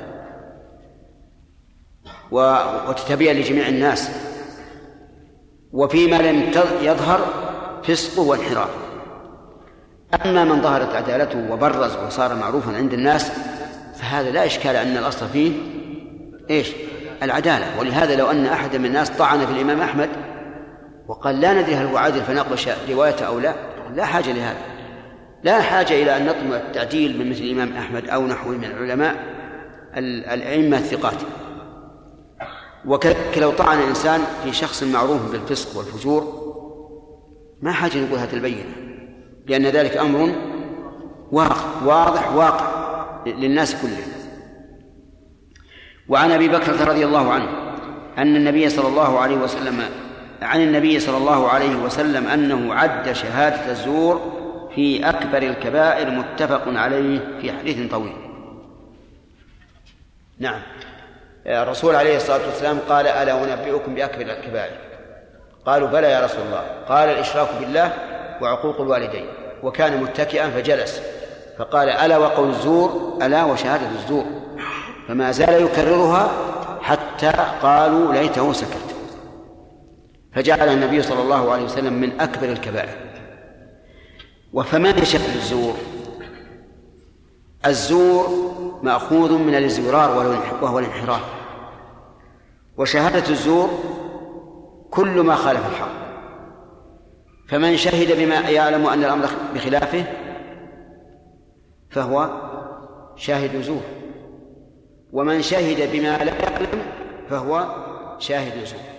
وتتبين لجميع الناس. وفيما لم يظهر فسقه وانحراف. أما من ظهرت عدالته وبرز وصار معروفا عند الناس فهذا لا إشكال أن الأصل فيه إيش؟ العدالة. ولهذا لو أن أحد من الناس طعن في الإمام أحمد وقال لا ندري هل هو عادل فنقش روايته أو لا لا حاجة لهذا. لا حاجة إلى أن نطلب التعديل من مثل الإمام أحمد أو نحوه من العلماء الأئمة الثقات. وكذلك لو طعن إنسان في شخص معروف بالفسق والفجور ما حاجة نقول هذه البينة لأن ذلك أمر واقع واضح واقع للناس كلهم. وعن أبي بكرة رضي الله عنه أن النبي صلى الله عليه وسلم عن النبي صلى الله عليه وسلم أنه عد شهادة الزور في أكبر الكبائر متفق عليه في حديث طويل. نعم. الرسول عليه الصلاة والسلام قال ألا أنبئكم بأكبر الكبائر قالوا بلى يا رسول الله. قال الإشراك بالله وعقوق الوالدين. وكان متكئا فجلس فقال ألا وقول الزور؟ ألا وشهادة الزور. فما زال يكررها حتى قالوا ليته سكت. فجعل النبي صلى الله عليه وسلم من أكبر الكبائر. وفما شكل الزور؟ الزور مأخوذ من الازدرار وهو الانحراف. وشهادة الزور كل ما خالف الحق. فمن شهد بما يعلم أن الأمر بخلافه فهو شاهد زور. ومن شهد بما لا يعلم فهو شاهد زور.